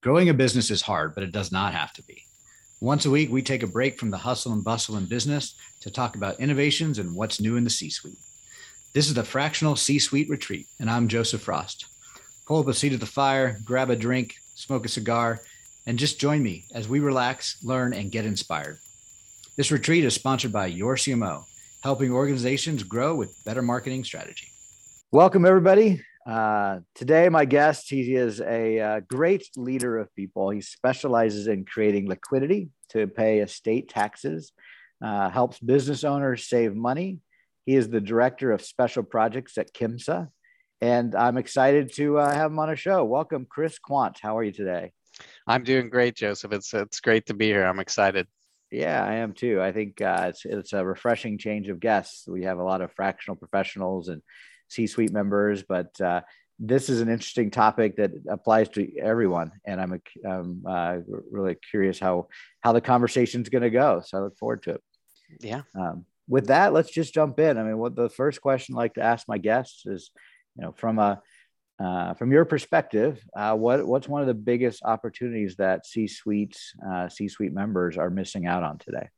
Growing a business is hard, but it does not have to be. Once a week, we take a break from the hustle and bustle in business to talk about innovations and what's new in the C suite. This is the Fractional C Suite Retreat, and I'm Joseph Frost. Pull up a seat at the fire, grab a drink, smoke a cigar, and just join me as we relax, learn, and get inspired. This retreat is sponsored by Your CMO, helping organizations grow with better marketing strategy. Welcome, everybody. Uh, today, my guest, he is a uh, great leader of people. He specializes in creating liquidity to pay estate taxes, uh, helps business owners save money. He is the director of special projects at KIMSA, and I'm excited to uh, have him on a show. Welcome, Chris Quandt. How are you today? I'm doing great, Joseph. It's it's great to be here. I'm excited. Yeah, I am too. I think uh, it's it's a refreshing change of guests. We have a lot of fractional professionals and C-suite members, but uh, this is an interesting topic that applies to everyone, and I'm, I'm uh, really curious how how the conversation is going to go. So I look forward to it. Yeah. Um, with that, let's just jump in. I mean, what the first question I like to ask my guests is, you know, from a uh, from your perspective, uh, what what's one of the biggest opportunities that C-suites, uh, C-suite members are missing out on today?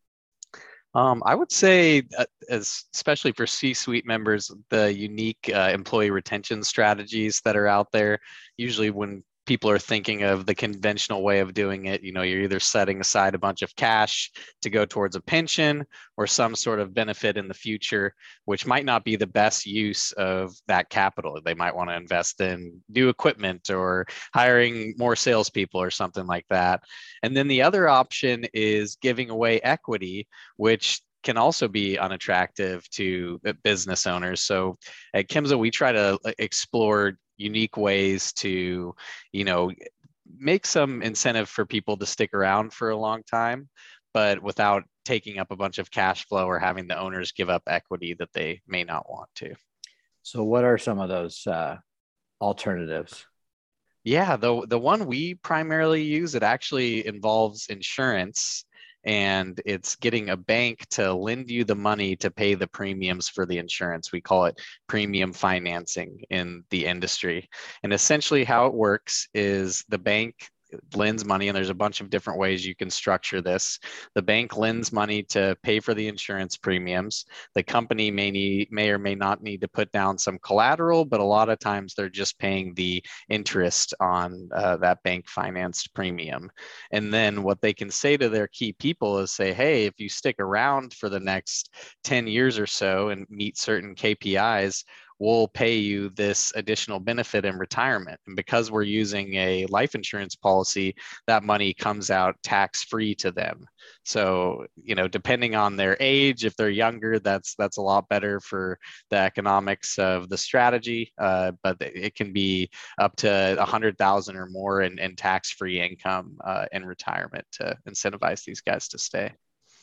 Um, I would say, uh, especially for C-suite members, the unique uh, employee retention strategies that are out there. Usually, when people are thinking of the conventional way of doing it. You know you're either setting aside a bunch of cash to go towards a pension or some sort of benefit in the future which might not be the best use of that capital. They might want to invest in new equipment or hiring more salespeople or something like that. And then the other option is giving away equity which can also be unattractive to business owners. So at Kimsa, we try to uh, explore unique ways to, you know, make some incentive for people to stick around for a long time, but without taking up a bunch of cash flow or having the owners give up equity that they may not want to. So, what are some of those uh, alternatives? Yeah, the the one we primarily use it actually involves insurance and it's getting a bank to lend you the money to pay the premiums for the insurance. We call it premium financing in the industry. And essentially, how it works is the bank lends money, and there's a bunch of different ways you can structure this. The bank lends money to pay for the insurance premiums. The company may need, may or may not need to put down some collateral, but a lot of times they're just paying the interest on uh, that bank financed premium. And then what they can say to their key people is say, hey, if you stick around for the next 10 years or so and meet certain KPIs, we'll pay you this additional benefit in retirement. And because we're using a life insurance policy, that money comes out tax free to them. So, you know, depending on their age, if they're younger, that's that's a lot better for the economics of the strategy. Uh, but it can be up to a hundred thousand or more in, in tax-free income uh, in retirement to incentivize these guys to stay.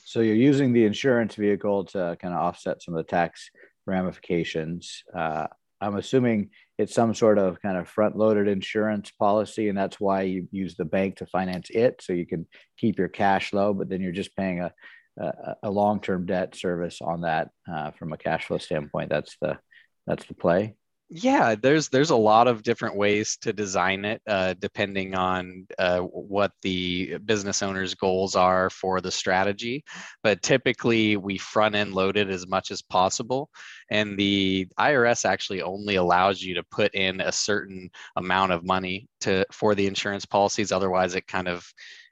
So you're using the insurance vehicle to kind of offset some of the tax ramifications. Uh, I'm assuming it's some sort of kind of front loaded insurance policy, and that's why you use the bank to finance it. So you can keep your cash low, but then you're just paying a, a, a long term debt service on that uh, from a cash flow standpoint. That's the that's the play yeah there's there's a lot of different ways to design it uh, depending on uh, what the business owner's goals are for the strategy. But typically we front end load it as much as possible and the irs actually only allows you to put in a certain amount of money to for the insurance policies otherwise it kind of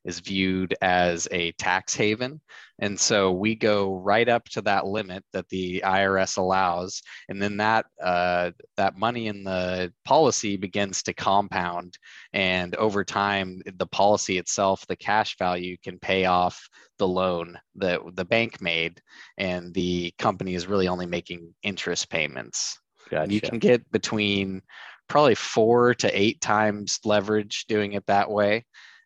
is viewed as a tax haven. And so we go right up to that limit that the IRS allows. And then that, uh, that money in the policy begins to compound. And over time, the policy itself, the cash value can pay off the loan that the bank made. And the company is really only making interest payments. Gotcha. You can get between probably four to eight times leverage doing it that way.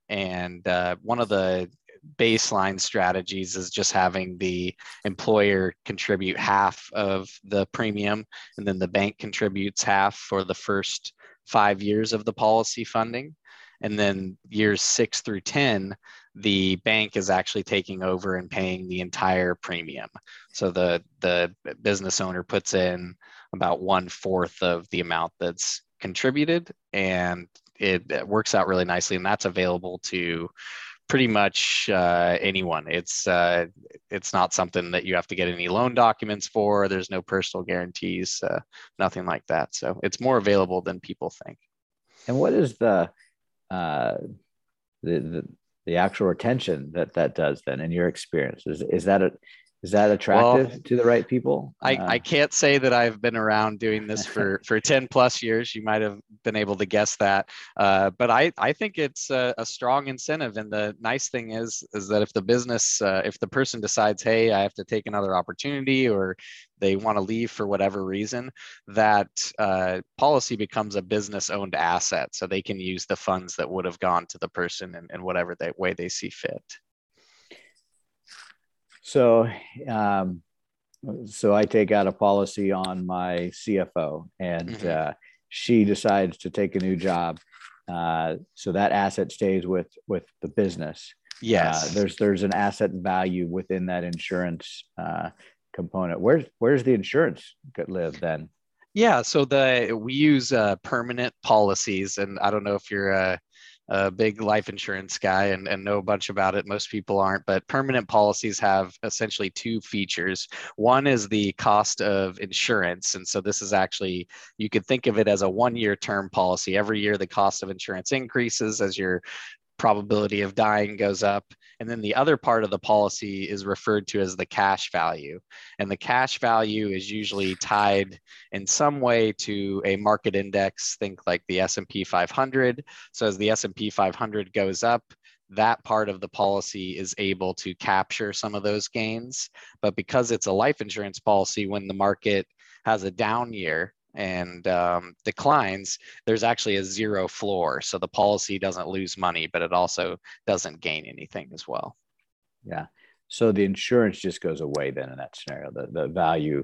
And uh, one of the baseline strategies is just having the employer contribute half of the premium, and then the bank contributes half for the first five years of the policy funding. And then years six through 10, the bank is actually taking over and paying the entire premium. So the, the business owner puts in about one fourth of the amount that's contributed and it works out really nicely, and that's available to pretty much uh, anyone. It's uh, it's not something that you have to get any loan documents for. There's no personal guarantees, uh, nothing like that. So it's more available than people think. And what is the uh, the, the the actual retention that that does then in your experience? Is is that a is that attractive well, to the right people? I, uh, I can't say that I've been around doing this for, for 10 plus years. You might have been able to guess that. Uh, but I, I think it's a, a, strong incentive. And the nice thing is, is that if the business, uh, if the person decides, hey, I have to take another opportunity or they want to leave for whatever reason, that uh, policy becomes a business owned asset. So they can use the funds that would have gone to the person in, in whatever they, way they see fit. So, um, so I take out a policy on my CFO, and mm-hmm. uh, she decides to take a new job. Uh, so that asset stays with with the business. Yes, uh, there's there's an asset value within that insurance uh, component. Where's where's the insurance live then? Yeah, so the we use uh, permanent policies, and I don't know if you're uh, a big life insurance guy and, and know a bunch about it. Most people aren't, but permanent policies have essentially two features. One is the cost of insurance. And so this is actually, you could think of it as a one year term policy. Every year, the cost of insurance increases as your probability of dying goes up. And then the other part of the policy is referred to as the cash value. And the cash value is usually tied in some way to a market index, think like the S&P 500. So as the S&P 500 goes up, that part of the policy is able to capture some of those gains. But because it's a life insurance policy, when the market has a down year, and um, declines, there's actually a zero floor. So the policy doesn't lose money, but it also doesn't gain anything as well. Yeah. So the insurance just goes away then in that scenario. The the value.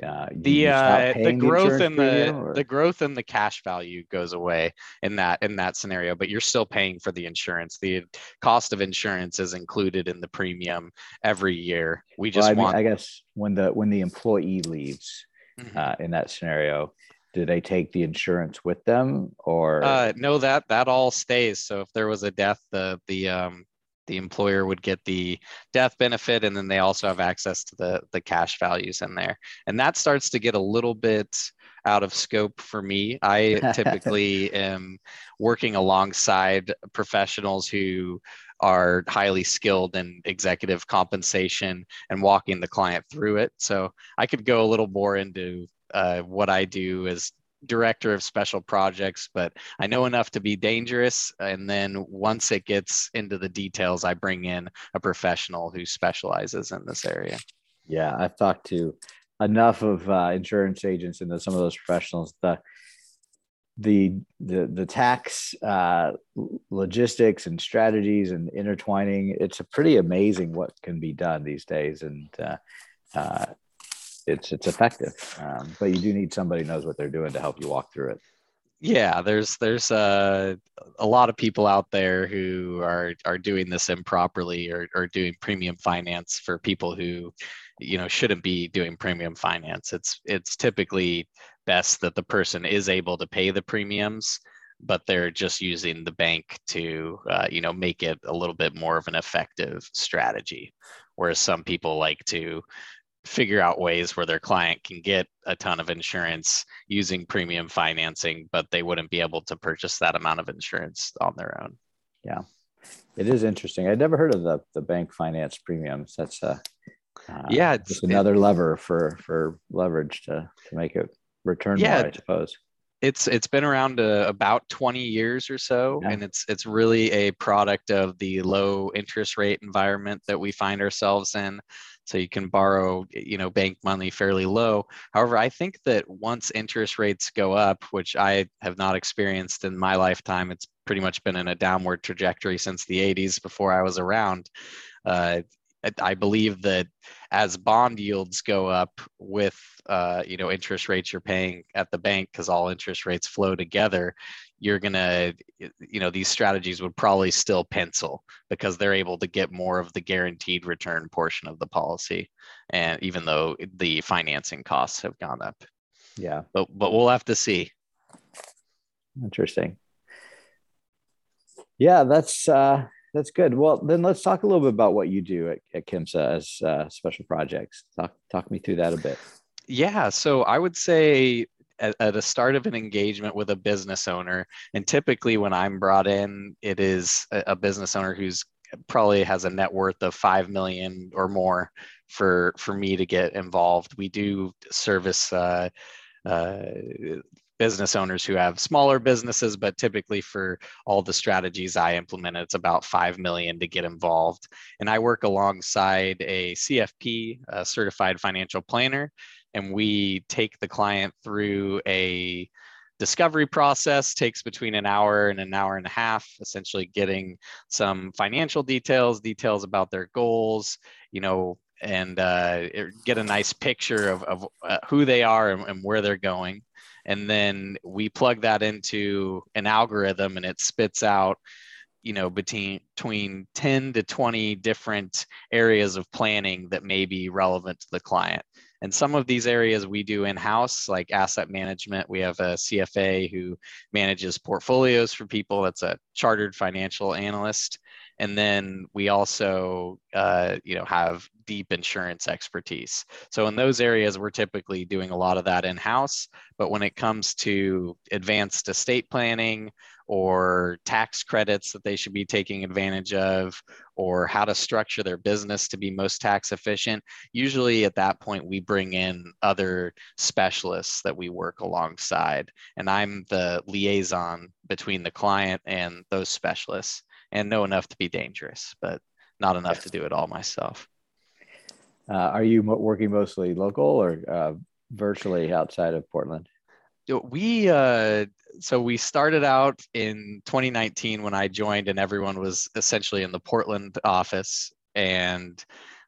Yeah. the uh, the growth in the the growth in the cash value goes away in that in that scenario, but you're still paying for the insurance. The cost of insurance is included in the premium every year. We just well, I want. Mean, I guess when the when the employee leaves, mm-hmm. uh, in that scenario do they take the insurance with them or? Uh, no that that all stays. So if there was a death the the um the employer would get the death benefit and then they also have access to the the cash values in there. And that starts to get a little bit out of scope for me. I typically am working alongside professionals who are highly skilled in executive compensation and walking the client through it. So I could go a little more into uh, what I do as director of special projects, but I know enough to be dangerous. And then once it gets into the details, I bring in a professional who specializes in this area. Yeah, I've talked to enough of uh, insurance agents and some of those professionals. The the the the tax uh, logistics and strategies and intertwining it's a pretty amazing what can be done these days and uh, uh, it's it's effective. Um, but you do need somebody knows what they're doing to help you walk through it. Yeah there's there's uh, a lot of people out there who are are doing this improperly or, or doing premium finance for people who you know shouldn't be doing premium finance. It's it's typically best that the person is able to pay the premiums but they're just using the bank to uh, you know make it a little bit more of an effective strategy. Whereas some people like to figure out ways where their client can get a ton of insurance using premium financing but they wouldn't be able to purchase that amount of insurance on their own. Yeah. It is interesting. I'd never heard of the, the bank finance premiums. That's a uh, yeah it's just another it, lever for for leverage to to make it return yeah, more, I suppose. It's it's been around uh, about 20 years or so, yeah. and it's it's really a product of the low interest rate environment that we find ourselves in. So you can borrow, you know, bank money fairly low. However, I think that once interest rates go up, which I have not experienced in my lifetime, it's pretty much been in a downward trajectory since the 80s before I was around. Uh, I believe that as bond yields go up with uh, you know interest rates you're paying at the bank because all interest rates flow together, you're gonna you know these strategies would probably still pencil because they're able to get more of the guaranteed return portion of the policy, and even though the financing costs have gone up. Yeah, but but we'll have to see. Interesting. Yeah, that's uh, that's good. Well, then let's talk a little bit about what you do at, at KIMSA as uh, special projects. Talk talk me through that a bit. Yeah, so I would say at, at the start of an engagement with a business owner, and typically when I'm brought in, it is a, a business owner who's probably has a net worth of 5 million or more for for me to get involved we do service uh, uh, business owners who have smaller businesses, but typically for all the strategies I implement, it's about 5 million to get involved. And I work alongside a CFP, a certified financial planner, and we take the client through a discovery process takes between an hour and an hour and a half essentially getting some financial details details about their goals you know and uh, get a nice picture of, of uh, who they are and, and, where they're going and then we plug that into an algorithm and it spits out you know between between 10 to 20 different areas of planning that may be relevant to the client and some of these areas we do in house, like asset management. We have a CFA who manages portfolios for people, that's a chartered financial analyst. And then we also, uh, you know, have deep insurance expertise. So in those areas, we're typically doing a lot of that in house. But when it comes to advanced estate planning or tax credits that they should be taking advantage of, or how to structure their business to be most tax efficient. Usually at that point, we bring in other specialists that we work alongside. And I'm the liaison between the client and those specialists and know enough to be dangerous, but not enough yes. to do it all myself. Uh, are you working mostly local or uh, virtually outside of Portland? We uh, so we started out in 2019 when I joined, and everyone was essentially in the Portland office, and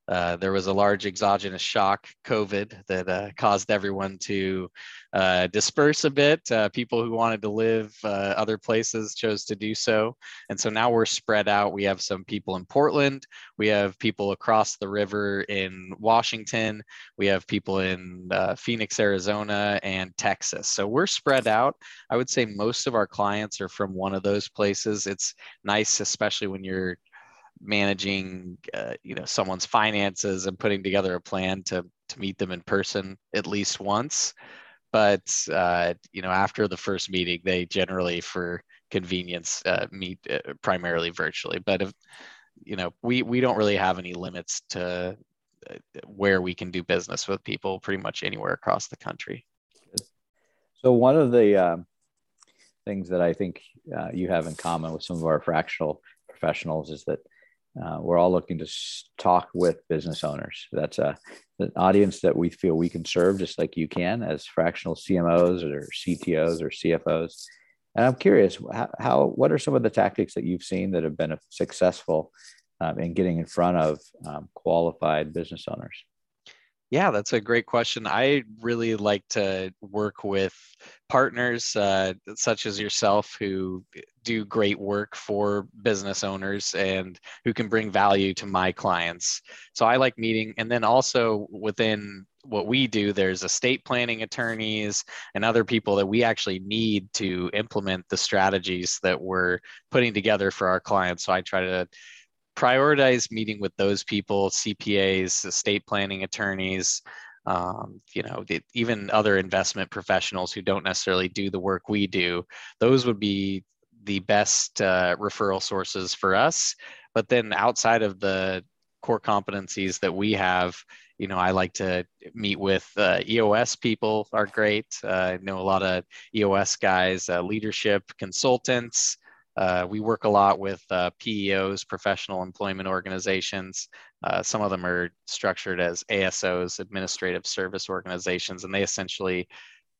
uh, there was a large exogenous shock, COVID, that uh, caused everyone to uh, disperse a bit. Uh, people who wanted to live uh, other places chose to do so. And so now we're spread out. We have some people in Portland. We have people across the river in Washington. We have people in Phoenix, Arizona, and Texas. So we're spread out. I would say most of our clients are from one of those places. It's nice, especially when you're managing uh, you know someone's finances and putting together a plan to to meet them in person at least once. But uh, you know after the first meeting they generally for convenience uh, meet uh, primarily virtually. But if you know we we don't really have any limits to uh, where we can do business with people pretty much anywhere across the country. So one of the um, things that i think uh, you have in common with some of our fractional professionals is that uh, we're all looking to talk with business owners. That's a, an audience that we feel we can serve just like you can as fractional CMOs or CTOs or CFOs. And I'm curious, how, how what are some of the tactics that you've seen that have been successful um, in getting in front of um, qualified business owners? Yeah, that's a great question. I really like to work with partners uh, such as yourself who do great work for business owners and who can bring value to my clients. So I like meeting, and then also within what we do, there's estate planning attorneys and other people that we actually need to implement the strategies that we're putting together for our clients. So I try to prioritize meeting with those people cpas estate planning attorneys um, you know the, even other investment professionals who don't necessarily do the work we do. Those would be the best uh, referral sources for us. But then outside of the core competencies that we have you know i like to meet with uh, eos people are great. Uh, i know a lot of eos guys uh, leadership consultants uh, we work a lot with uh, PEOs, professional employment organizations. Uh, some of them are structured as ASOs, administrative service organizations, and they essentially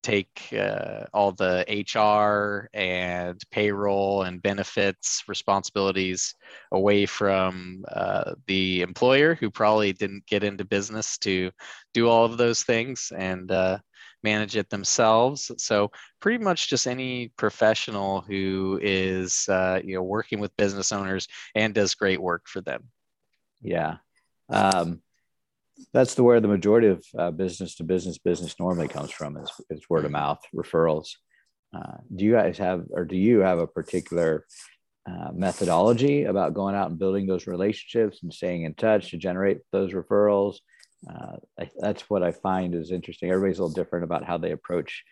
take uh, all the HR and payroll and benefits responsibilities away from uh, the employer who probably didn't get into business to do all of those things and uh, manage it themselves. So pretty much just any professional who is uh, you know working with business owners and does great work for them. Yeah. Um, that's the where the majority of uh, business to business business normally comes from is, is word of mouth referrals. Uh, do you guys have, or do you have a particular uh, methodology about going out and building those relationships and staying in touch to generate those referrals. Uh, I, that's what I find is interesting. Everybody's a little different about how they approach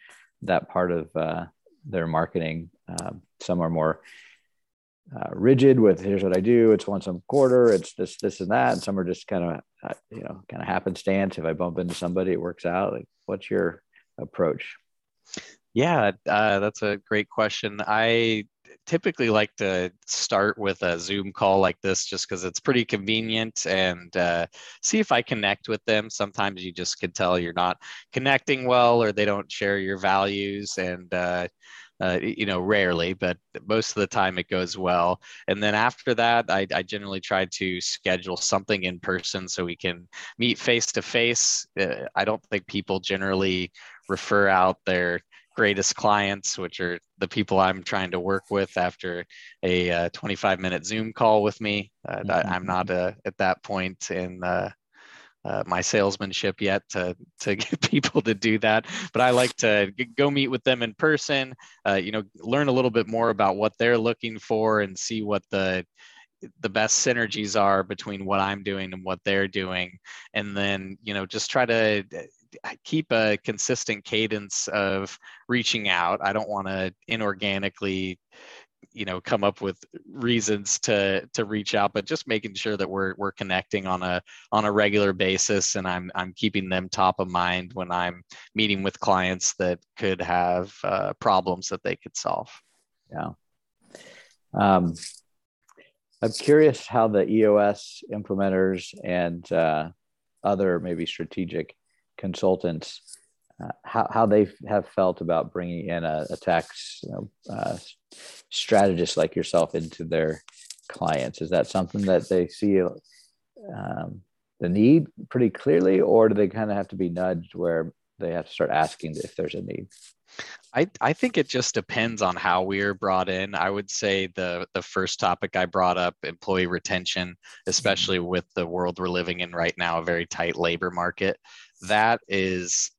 that part of uh, their marketing. Um, some are more uh, rigid with here's what I do. It's once a quarter. It's this, this, and that. And some are just kind of, uh, you know, kind of happenstance. If I bump into somebody, it works out. Like, what's your approach? Yeah, uh, that's a great question. I typically like to start with a Zoom call like this just because it's pretty convenient and uh, see if I connect with them. Sometimes you just can tell you're not connecting well or they don't share your values. And uh, uh, you know, rarely, but most of the time it goes well. And then after that, I, I generally try to schedule something in person so we can meet face to face. I don't think people generally refer out their greatest clients, which are the people I'm trying to work with after a uh, 25 minute Zoom call with me. Uh, mm-hmm. I, am not uh, at that point in uh, uh, my salesmanship yet to to get people to do that but i like to go meet with them in person uh, you know learn a little bit more about what they're looking for and see what the the best synergies are between what i'm doing and what they're doing and then you know just try to keep a consistent cadence of reaching out. I don't want to inorganically you know come up with reasons to to reach out but just making sure that we're we're connecting on a on a regular basis and i'm i'm keeping them top of mind when i'm meeting with clients that could have uh, problems that they could solve. Yeah. Um, i'm curious how the eos implementers and uh, other maybe strategic consultants uh, how, how they have felt about bringing in a, a tax you know, uh, strategist like yourself into their clients? Is that something that they see um, the need pretty clearly, or do they kind of have to be nudged where they have to start asking if there's a need? I, I think it just depends on how we are brought in. I would say the the first topic I brought up, employee retention, especially mm-hmm. with the world we're living in right now, a very tight labor market. That is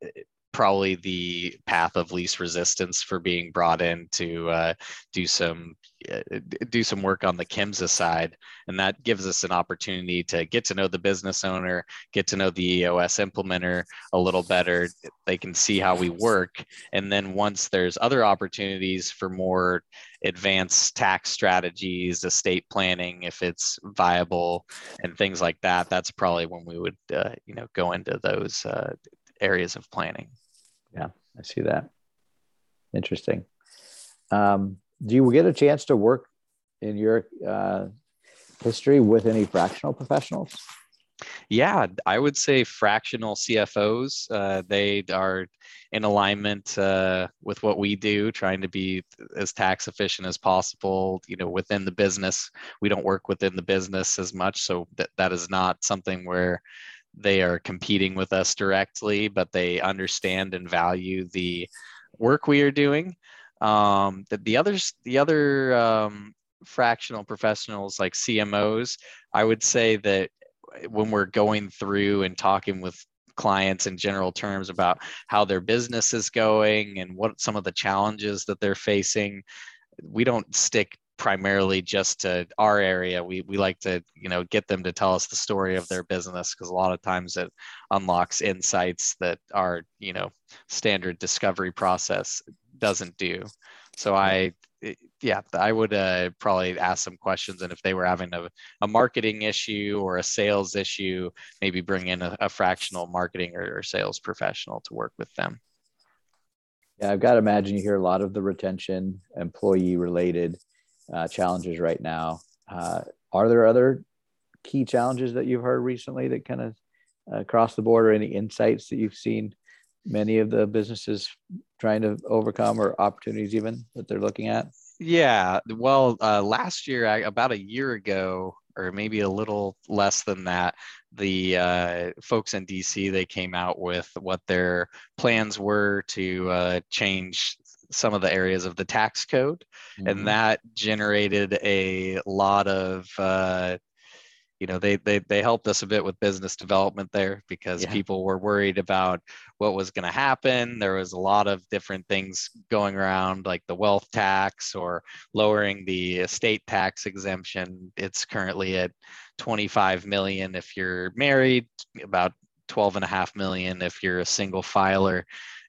probably the path of least resistance for being brought in to uh, do some do some work on the KIMSA side, and that gives us an opportunity to get to know the business owner, get to know the EOS implementer a little better. They can see how we work, and then once there's other opportunities for more advanced tax strategies, estate planning, if it's viable, and things like that, that's probably when we would uh, you know go into those uh, areas of planning. Yeah, I see that. Interesting. Um, do you get a chance to work in your uh, history with any fractional professionals? Yeah, I would say fractional CFOs. Uh, they are in alignment uh, with what we do, trying to be as tax efficient as possible. You know, within the business, we don't work within the business as much, so that that is not something where they are competing with us directly, but they understand and value the work we are doing. Um, the, the others, the other um, fractional professionals like CMOs, I would say that when we're going through and talking with clients in general terms about how their business is going and what some of the challenges that they're facing, we don't stick primarily just to our area. We we like to you know get them to tell us the story of their business because a lot of times it unlocks insights that our you know standard discovery process doesn't do. So i yeah i would uh, probably ask some questions and if they were having a, a marketing issue or a sales issue maybe bring in a, a fractional marketing or, or sales professional to work with them. Yeah i've got to imagine you hear a lot of the retention employee related uh, challenges right now. Uh, are there other key challenges that you've heard recently that kind of uh, across the board, or any insights that you've seen many of the businesses trying to overcome, or opportunities even that they're looking at? Yeah, well, uh, last year, about a year ago, or maybe a little less than that, the uh, folks in DC they came out with what their plans were to uh, change some of the areas of the tax code, mm-hmm. and that generated a lot of uh, you know they they they helped us a bit with business development there because Yeah. people were worried about what was going to happen. There was a lot of different things going around like the wealth tax or lowering the estate tax exemption. It's currently at 25 million if you're married about 12 and a half million if you're a single filer.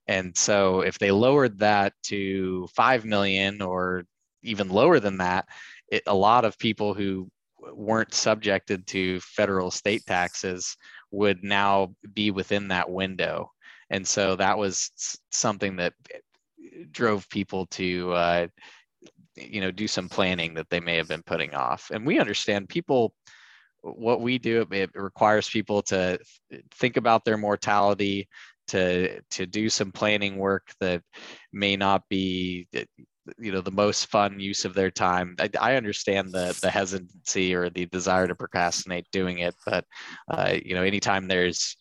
And so if they lowered that to 5 million or even lower than that it, a lot of people who weren't subjected to federal state taxes would now be within that window. And so that was something that drove people to uh, you know do some planning that they may have been putting off. And we understand people what we do it requires people to think about their mortality to to do some planning work that may not be you know the most fun use of their time i, I understand the the hesitancy or the desire to procrastinate doing it but uh, you know anytime there's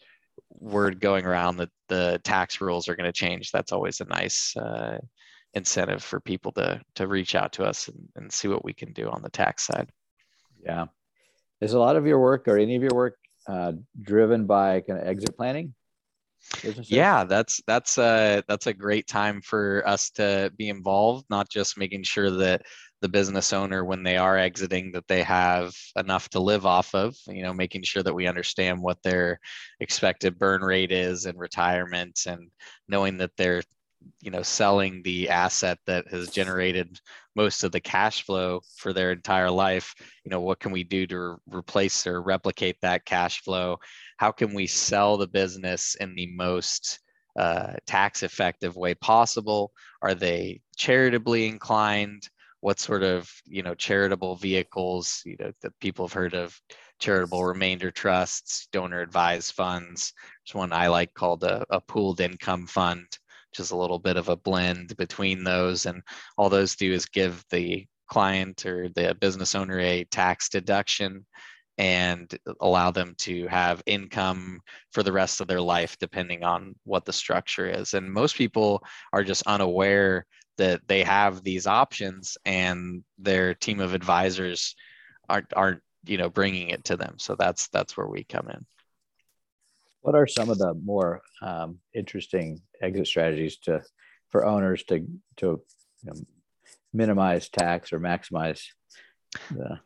word going around that the tax rules are going to change that's always a nice uh, incentive for people to to reach out to us and, and see what we can do on the tax side Yeah. Is a lot of your work or any of your work uh, driven by kind of exit planning? Yeah that's that's a that's a great time for us to be involved not just making sure that the business owner when they are exiting that they have enough to live off of you know making sure that we understand what their expected burn rate is in retirement and knowing that they're you know selling the asset that has generated most of the cash flow for their entire life you know what can we do to re- replace or replicate that cash flow? How can we sell the business in the most uh, tax effective way possible? Are they charitably inclined? What sort of you know charitable vehicles you know that people have heard of? Charitable remainder trusts donor advised funds. There's one i like called a, a pooled income fund is a little bit of a blend between those and all those do is give the client or the business owner a tax deduction and allow them to have income for the rest of their life depending on what the structure is. And most people are just unaware that they have these options and their team of advisors aren't aren't you know bringing it to them. So that's that's where we come in What are some of the more um, interesting exit strategies to for owners to to you know, minimize tax or maximize the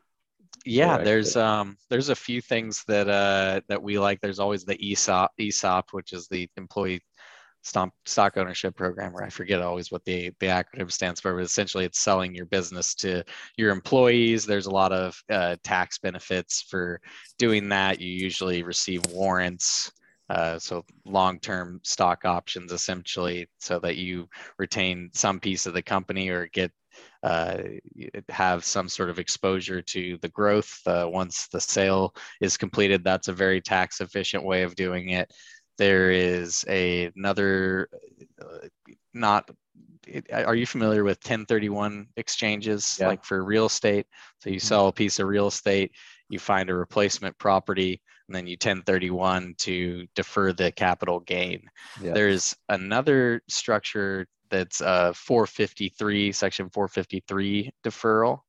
yeah there's um there's a few things that uh that we like. There's always the esop esop which is the employee stock stock ownership program where i forget always what the the acronym stands for but essentially it's selling your business to your employees. There's a lot of uh, tax benefits for doing that. You usually receive warrants uh, so long-term stock options essentially so that you retain some piece of the company or get uh, have some sort of exposure to the growth uh, once the sale is completed. That's a very tax efficient way of doing it. There is a, another, uh, not, are you familiar with 1031 exchanges Yeah. like for real estate? So you sell a piece of real estate, you find a replacement property, and then you 1031 to defer the capital gain. Yeah. There's another structure that's uh, 453, section 453 deferral.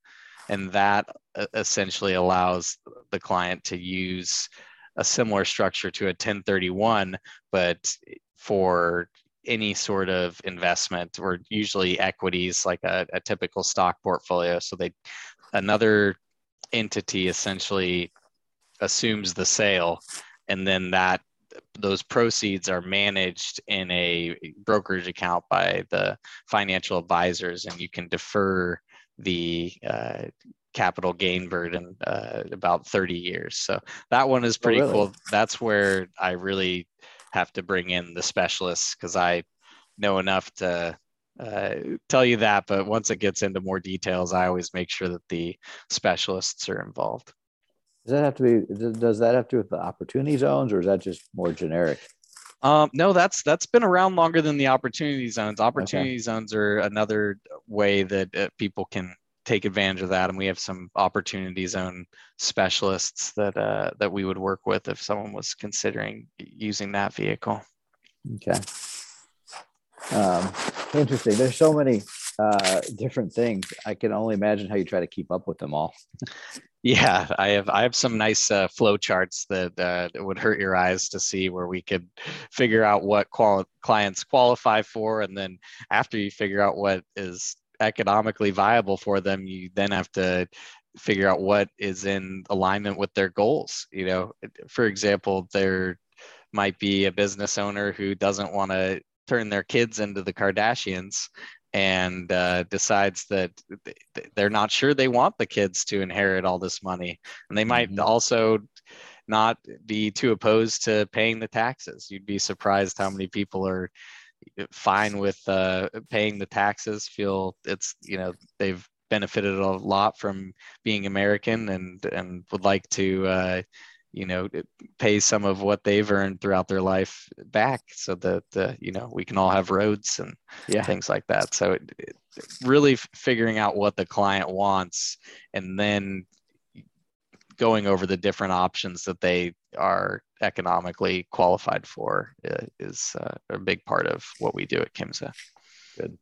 And that uh, essentially allows the client to use a similar structure to a 1031, but for any sort of investment or usually equities like a, a typical stock portfolio. So they, another entity essentially assumes the sale and then that those proceeds are managed in a brokerage account by the financial advisors and you can defer the uh, capital gain burden uh, about 30 years. So that one is pretty really? cool. That's where i really have to bring in the specialists because i know enough to uh, tell you that but once it gets into more details i always make sure that the specialists are involved Does that have to be? does- that have to do with the opportunity zones, or is that just more generic? Um, no, that's that's been around longer than the opportunity zones. Opportunity zones are another way that uh, people can take advantage of that, and we have some opportunity zone specialists that uh, that we would work with if someone was considering using that vehicle. Okay. Um, interesting. There's so many uh, different things. I can only imagine how you try to keep up with them all. Yeah, I have I have some nice uh, flow charts that uh, would hurt your eyes to see where we could figure out what clients qualify for, and then after you figure out what is economically viable for them, you then have to figure out what is in alignment with their goals. You know, for example, there might be a business owner who doesn't want to turn their kids into the Kardashians and uh, decides that they're not sure they want the kids to inherit all this money. And they might mm-hmm. also not be too opposed to paying the taxes. You'd be surprised how many people are fine with uh, paying the taxes, feel it's, you know, they've benefited a lot from being American and, and would like to, uh, you know pay some of what they've earned throughout their life back so that uh, you know we can all have roads and yeah. things like that so it, it, really figuring out what the client wants and then going over the different options that they are economically qualified for uh, is uh, a big part of what we do at KIMSA. Good.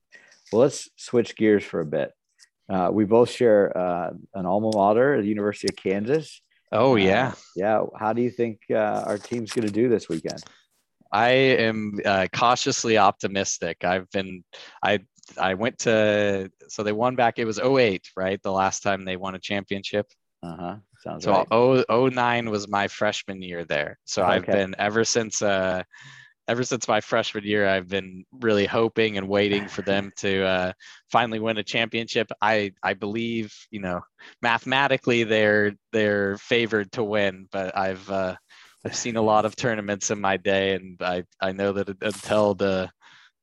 Well, let's switch gears for a bit. Uh, we both share uh, an alma mater at the University of Kansas. Oh yeah, uh, yeah. How do you think uh, our team's going to do this weekend? I am uh, cautiously optimistic. I've been, I, I went to, so they won back. It was 08, right? The last time they won a championship. Uh huh. Sounds so right. So 09 was my freshman year there. So okay. I've been ever since. Uh, ever since my freshman year, I've been really hoping and waiting for them to uh, finally win a championship. I I believe you know mathematically they're they're favored to win, but I've uh, I've seen a lot of tournaments in my day, and I I know that until the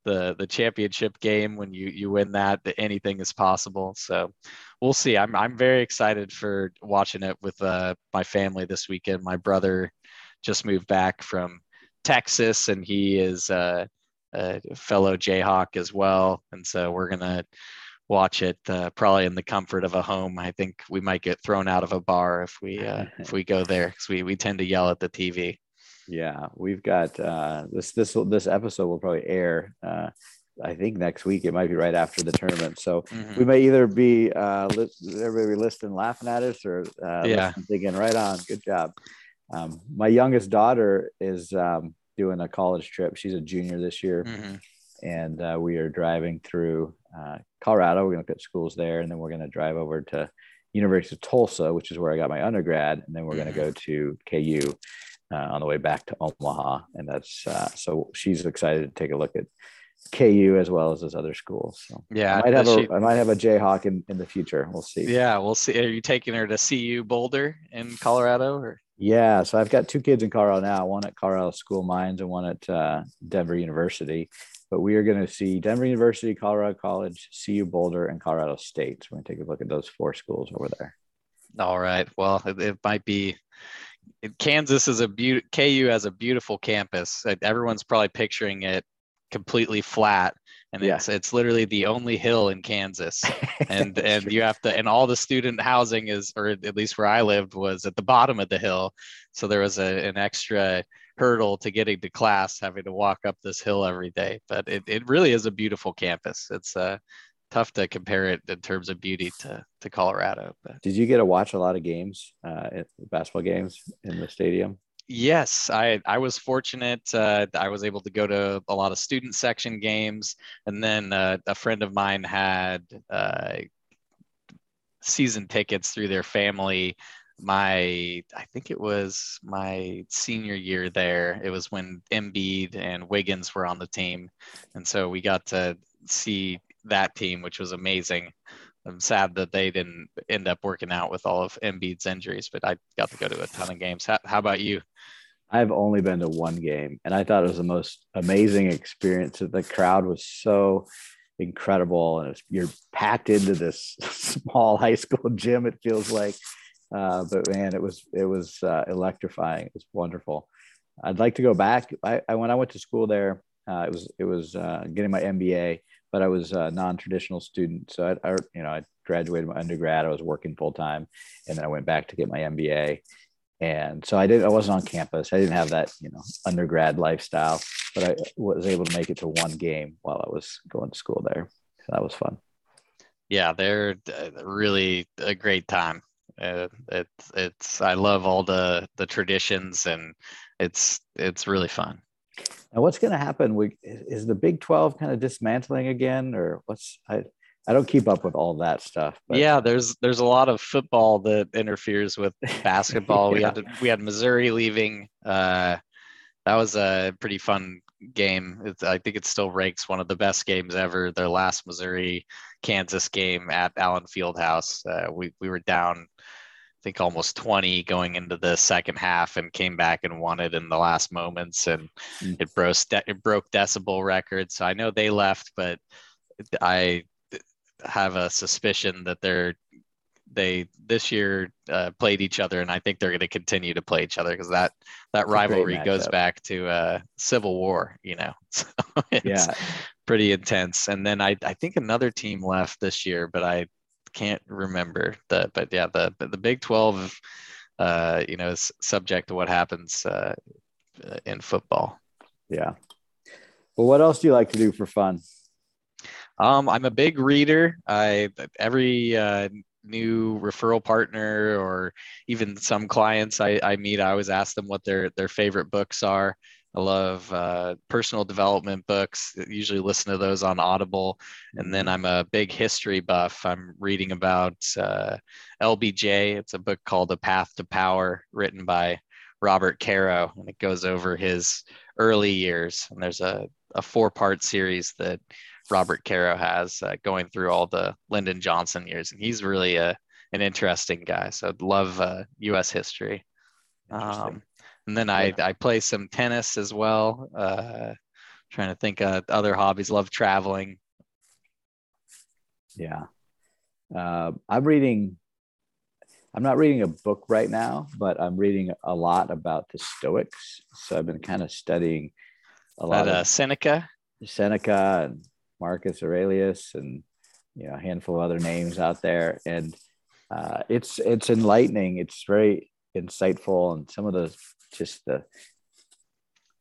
the the championship game when you you win that, that anything is possible. So we'll see. I'm I'm very excited for watching it with uh, my family this weekend. My brother just moved back from Texas, and he is a, a fellow Jayhawk as well. And so we're gonna watch it uh, probably in the comfort of a home. I think we might get thrown out of a bar if we uh, if we go there because we we tend to yell at the TV. Yeah, we've got uh, this this this episode will probably air. Uh, I think next week it might be right after the tournament. So mm-hmm. we may either be uh, li- everybody listening laughing at us or uh, yeah. thinking right on. Good job. Um, my youngest daughter is um, doing a college trip. She's a junior this year. Mm-hmm. And uh, we are driving through uh, Colorado. We're going to look at schools there. And then we're going to drive over to University of Tulsa, which is where I got my undergrad. And then we're mm-hmm. going to go to KU uh, on the way back to Omaha. And that's uh, so she's excited to take a look at KU as well as those other schools. So yeah, I might have a she, I might have a Jayhawk in, in the future. We'll see. Yeah, we'll see. Are you taking her to CU Boulder in Colorado or? Yeah, so I've got two kids in Colorado now, one at Colorado School of Mines and one at uh, Denver University. But we are going to see Denver University, Colorado College, CU Boulder, and Colorado State. So we're going to take a look at those four schools over there. All right. Well, it, it might be Kansas is a beautiful KU has a beautiful campus. Everyone's probably picturing it completely flat and yeah. it's it's literally the only hill in Kansas. And and you have to and all the student housing is or at least where I lived was at the bottom of the hill. So there was a, an extra hurdle to getting to class having to walk up this hill every day. But it, it really is a beautiful campus. It's uh tough to compare it in terms of beauty to to Colorado. But. Did you get to watch a lot of games, uh, basketball games in the stadium? Yes, I I was fortunate. Uh, I was able to go to a lot of student section games, and then uh, a friend of mine had uh, season tickets through their family. My I think it was my senior year there. It was when Embiid and Wiggins were on the team, and so we got to see that team, which was amazing. I'm sad that they didn't end up working out with all of Embiid's injuries, but I got to go to a ton of games. How, how about you? I've only been to one game, and I thought it was the most amazing experience. The crowd was so incredible, and was, you're packed into this small high school gym. It feels like, uh, but man, it was it was uh, electrifying. It was wonderful. I'd like to go back. I, I when I went to school there, uh, it was it was uh, getting my MBA but I was a non-traditional student. So I, I, you know, I graduated my undergrad. I was working full time, and then I went back to get my MBA. And so I did. I wasn't on campus. I didn't have that, you know, undergrad lifestyle. But I was able to make it to one game while I was going to school there. So that was fun. yeah, they're uh, really a great time. Uh, it's it's I love all the the traditions and it's it's really fun. And what's going to happen? We is the Big Twelve kind of dismantling again, or what's I I don't keep up with all that stuff. But. Yeah, there's there's a lot of football that interferes with basketball. yeah. We had to, we had Missouri leaving. Uh, that was a pretty fun game. It's, I think it still ranks one of the best games ever. Their last Missouri Kansas game at Allen Fieldhouse. Uh, we we were down, think almost 20 going into the second half, and came back and won it in the last moments, and mm. it broke it broke decibel records. So I know they left, but I have a suspicion that they're they this year uh, played each other, and I think they're going to continue to play each other because that that it's rivalry goes back to uh, Civil War. You know, so it's yeah. pretty intense. And then I I think another team left this year, but I can't remember the. But yeah, the the Big Twelve, uh, you know, is subject to what happens uh, in football. Yeah. Well, what else do you like to do for fun? Um, I'm a big reader. I every uh, new referral partner or even some clients I, I meet, I always ask them what their their favorite books are. I love uh, personal development books. Usually listen to those on Audible. And then I'm a big history buff. I'm reading about uh, LBJ. It's a book called The Path to Power, written by Robert Caro, and it goes over his early years. And there's a, a four part series that Robert Caro has uh, going through all the Lyndon Johnson years, and he's really a an interesting guy. So I'd love uh, U.S. history. Um, and then I I play some tennis as well. Uh, trying to think of other hobbies. Love traveling. Yeah, uh, I'm reading. I'm not reading a book right now, but I'm reading a lot about the Stoics. So I've been kind of studying a lot that, uh, of Seneca. Seneca and Marcus Aurelius, and you know a handful of other names out there, and uh, it's it's enlightening. It's very insightful, and some of the just the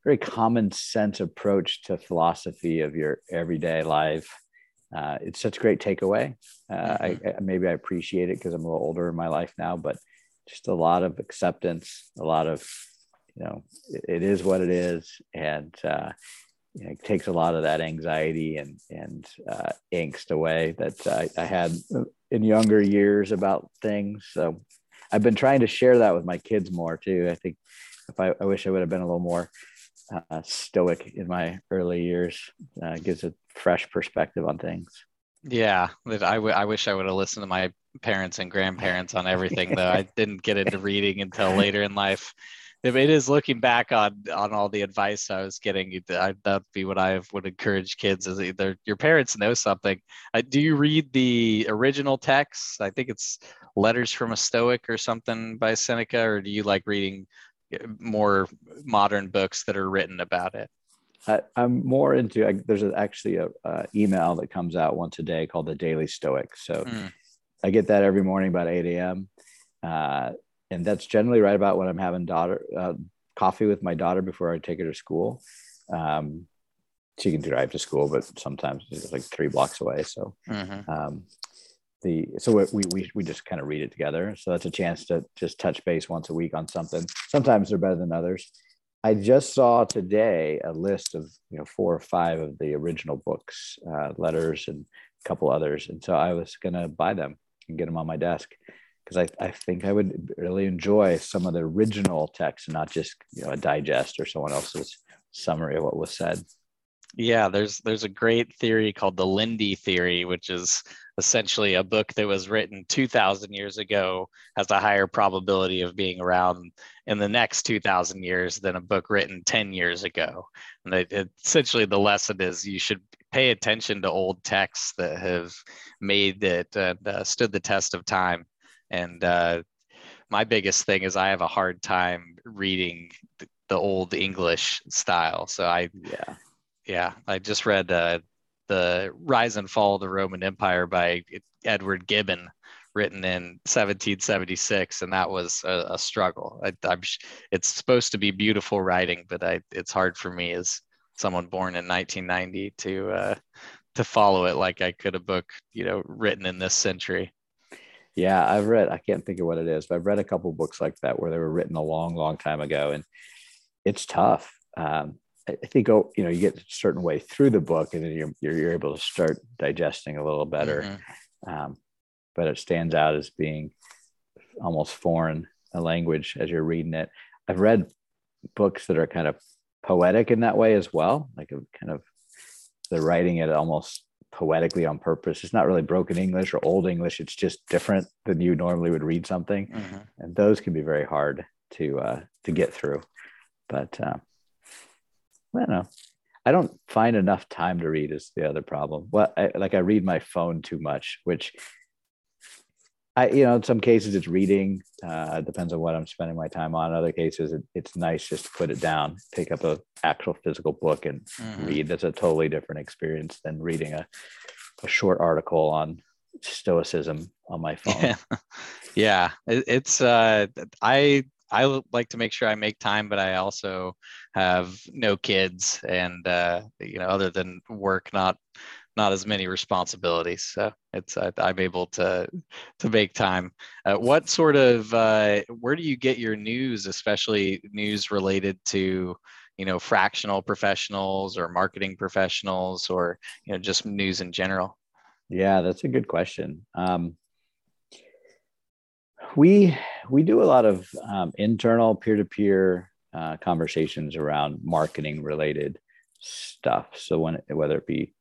very common sense approach to philosophy of your everyday life. Uh, it's such a great takeaway. Uh, mm-hmm. I, I, maybe I appreciate it because I'm a little older in my life now, but just a lot of acceptance, a lot of you know, it, it is what it is, and uh, you know, it takes a lot of that anxiety and and uh, angst away that I, I, had in younger years about things. So I've been trying to share that with my kids more too. I think I, I wish I would have been a little more uh, stoic in my early years, uh, gives a fresh perspective on things. Yeah, I, w- I wish I would have listened to my parents and grandparents on everything though. I didn't get into reading until later in life it is looking back on on all the advice I was getting. That'd be what I would encourage kids: is either your parents know something. Uh, do you read the original text? I think it's Letters from a Stoic or something by Seneca, or do you like reading more modern books that are written about it? I, am more into. I, there's a, actually a, a, email that comes out once a day called the Daily Stoic. So mm. I get that every morning about 8 a.m. Uh, and that's generally right about when I'm having daughter uh, coffee with my daughter before I take her to school. Um, she can drive to school, but sometimes it's like three blocks away. So, mm-hmm. um, the so we, we we just kind of read it together. So that's a chance to just touch base once a week on something. Sometimes they're better than others. I just saw today a list of you know four or five of the original books, uh, letters, and a couple others, and so I was gonna buy them and get them on my desk because I, I think I would really enjoy some of the original text and not just you know a digest or someone else's summary of what was said. Yeah, there's there's a great theory called the Lindy theory, which is essentially a book that was written 2000 years ago has a higher probability of being around in the next 2000 years than a book written 10 years ago. And it, it, essentially the lesson is you should pay attention to old texts that have made it and uh, stood the test of time and uh, my biggest thing is I have a hard time reading the, the old English style. So I yeah yeah I just read uh, the Rise and Fall of the Roman Empire by Edward Gibbon, written in 1776, and that was a, a struggle. I, it's supposed to be beautiful writing, but I, it's hard for me as someone born in 1990 to uh, to follow it like I could a book, you know, written in this century. Yeah, I've read. I can't think of what it is, but I've read a couple books like that where they were written a long, long time ago, and it's tough. Um, I think oh, you know you get a certain way through the book, and then you're you're, you're able to start digesting a little better. Mm-hmm. Um, but it stands out as being almost foreign a language as you're reading it. I've read books that are kind of poetic in that way as well, like a kind of they're writing it almost poetically on purpose. It's not really broken English or old English. It's just different than you normally would read something, mm-hmm. and those can be very hard to uh, to get through. But uh, I don't know. I don't find enough time to read is the other problem. Well, I, like I read my phone too much, which I, you know, in some cases it's reading. Uh, it depends on what I'm spending my time on. In other cases, it, it's nice just to put it down, pick up a actual physical book and mm-hmm. read. That's a totally different experience than reading a, a short article on stoicism on my phone. Yeah, yeah. It, it's uh, I I like to make sure I make time, but I also have no kids, and uh, you know, other than work, not not as many responsibilities. So it's I, am able to to make time. Uh, what sort of uh, where do you get your news, especially news related to you know fractional professionals or marketing professionals or you know just news in general? Yeah, that's a good question. Um, we we do a lot of um, internal peer-to-peer uh, conversations around marketing related stuff. So when whether it be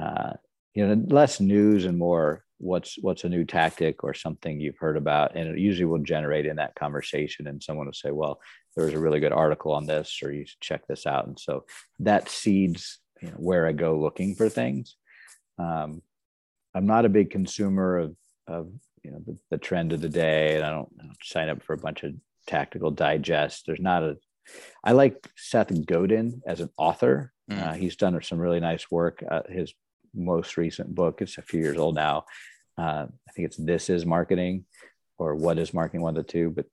uh, you know less news and more what's what's a new tactic or something you've heard about and it usually will generate in that conversation and someone will say well there was a really good article on this or you should check this out and so that seeds you know, where i go looking for things um, i'm not a big consumer of of you know the, the trend of the day and I don't, I don't sign up for a bunch of tactical digest there's not a i like seth godin as an author mm. uh, he's done some really nice work uh, his most recent book. It's a few years old now. Uh, I think it's This Is Marketing or What Is Marketing, one of the two. But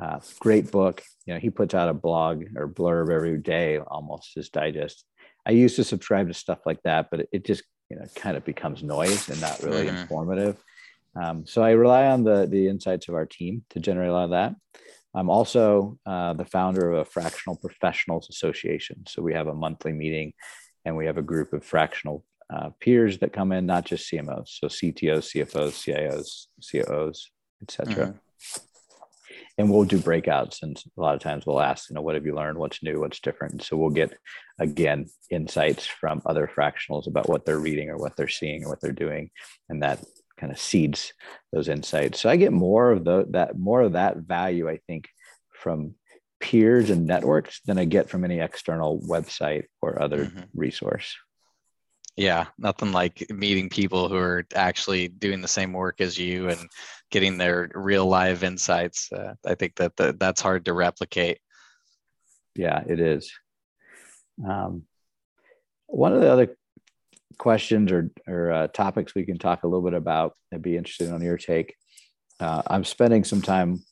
uh, great book. You know, he puts out a blog or blurb every day, almost his digest. I used to subscribe to stuff like that, but it, it just you know kind of becomes noise and not really mm-hmm. informative. Um, so I rely on the the insights of our team to generate a lot of that. I'm also uh, the founder of a fractional professionals association. So we have a monthly meeting, and we have a group of fractional uh, peers that come in, not just CMOs, so CTOs, CFOs, CIOs, COOs, etc. Mm-hmm. And we'll do breakouts, and a lot of times we'll ask, you know, what have you learned? What's new? What's different? And so we'll get again insights from other fractionals about what they're reading or what they're seeing or what they're doing, and that kind of seeds those insights. So I get more of the that more of that value, I think, from peers and networks than I get from any external website or other mm-hmm. resource. Yeah, nothing like meeting people who are actually doing the same work as you and getting their real live insights. Uh, I think that the, that's hard to replicate. Yeah, it is. Um, one of the other questions or, or uh, topics we can talk a little bit about, I'd be interested on your take. Uh, I'm spending some time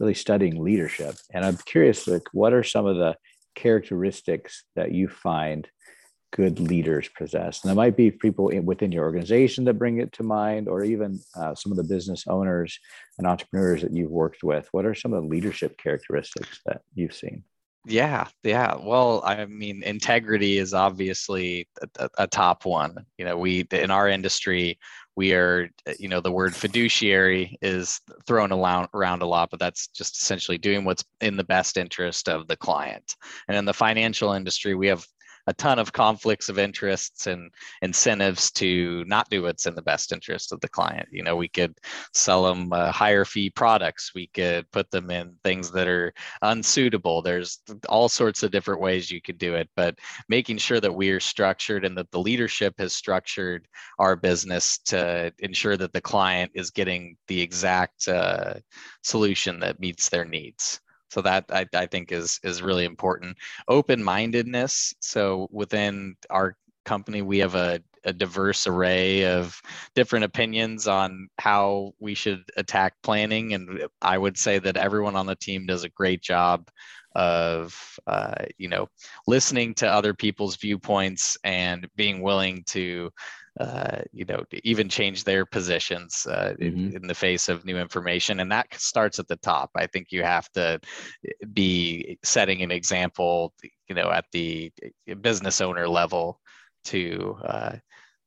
really studying leadership, and I'm curious, like, what are some of the characteristics that you find good leaders possess. And there might be people within your organization that bring it to mind, or even uh, some of the business owners and entrepreneurs that you've worked with. What are some of the leadership characteristics that you've seen? Yeah, yeah. Well, I mean, integrity is obviously a, a top one. You know, we in our industry, we are, you know, the word fiduciary is thrown around a lot, but that's just essentially doing what's in the best interest of the client. And in the financial industry, we have a ton of conflicts of interests and incentives to not do what's in the best interest of the client. You know, we could sell them uh, higher fee products. We could put them in things that are unsuitable. There's all sorts of different ways you could do it, but making sure that we are structured and that the leadership has structured our business to ensure that the client is getting the exact uh, solution that meets their needs so that I, I think is is really important. Open-mindedness. So within our company we have a, a diverse array of different opinions on how we should attack planning. And i would say that everyone on the team does a great job of uh, you know listening to other people's viewpoints and being willing to uh, you know even change their positions uh, mm-hmm. in, in, the face of new information and that starts at the top. I think you have to be setting an example you know at the business owner level to uh,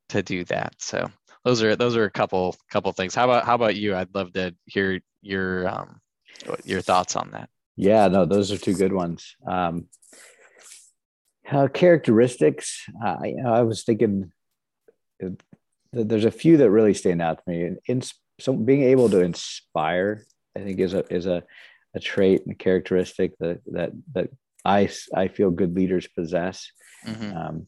to do that. So those are those are a couple couple things. How about how about you? I'd love to hear your um, your thoughts on that. Yeah no those are two good ones. Um, uh, characteristics uh, know, i was thinking there's a few that really stand out to me. In, so being able to inspire, I think, is a is a, a trait and a characteristic that that that I I feel good leaders possess. Mm-hmm. Um,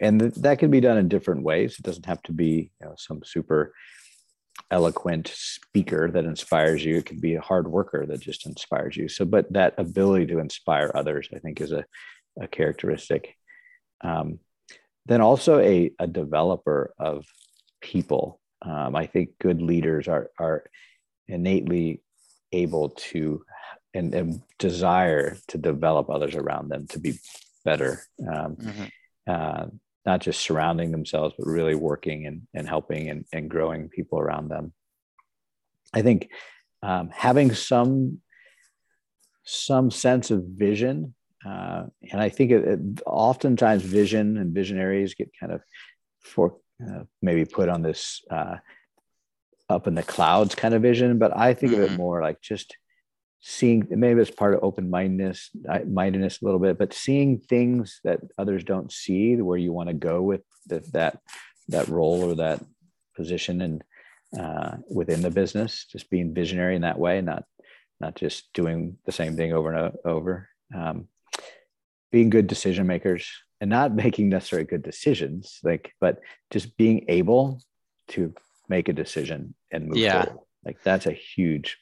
and th- that can be done in different ways. It doesn't have to be you know, some super eloquent speaker that inspires you. It can be a hard worker that just inspires you. So, but that ability to inspire others, I think, is a, a characteristic. Um, then also a, a developer of people. Um, I think good leaders are, are innately able to and, and, desire to develop others around them to be better. Um, mm-hmm. uh, not just surrounding themselves, but really working and, and helping and, and growing people around them. I think um, having some some sense of vision uh, and I think it, it, oftentimes vision and visionaries get kind of for uh, maybe put on this uh, up in the clouds kind of vision, but I think mm-hmm. of it mm-hmm. more like just seeing maybe it's part of open mindedness mindedness a little bit but seeing things that others don't see where you want to go with the, that that role or that position and uh, within the business just being visionary in that way not not just doing the same thing over and over um, being good decision makers and not making necessarily good decisions like but just being able to make a decision and move yeah. forward like that's a huge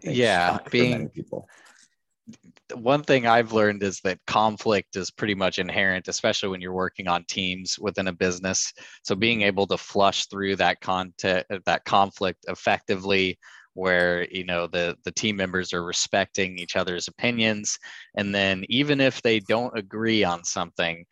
think, yeah being people one thing I've learned is that conflict is pretty much inherent, especially when you're working on teams within a business. So being able to flush through that content, that conflict effectively, where you know the the team members are respecting each other's opinions. And then even if they don't agree on something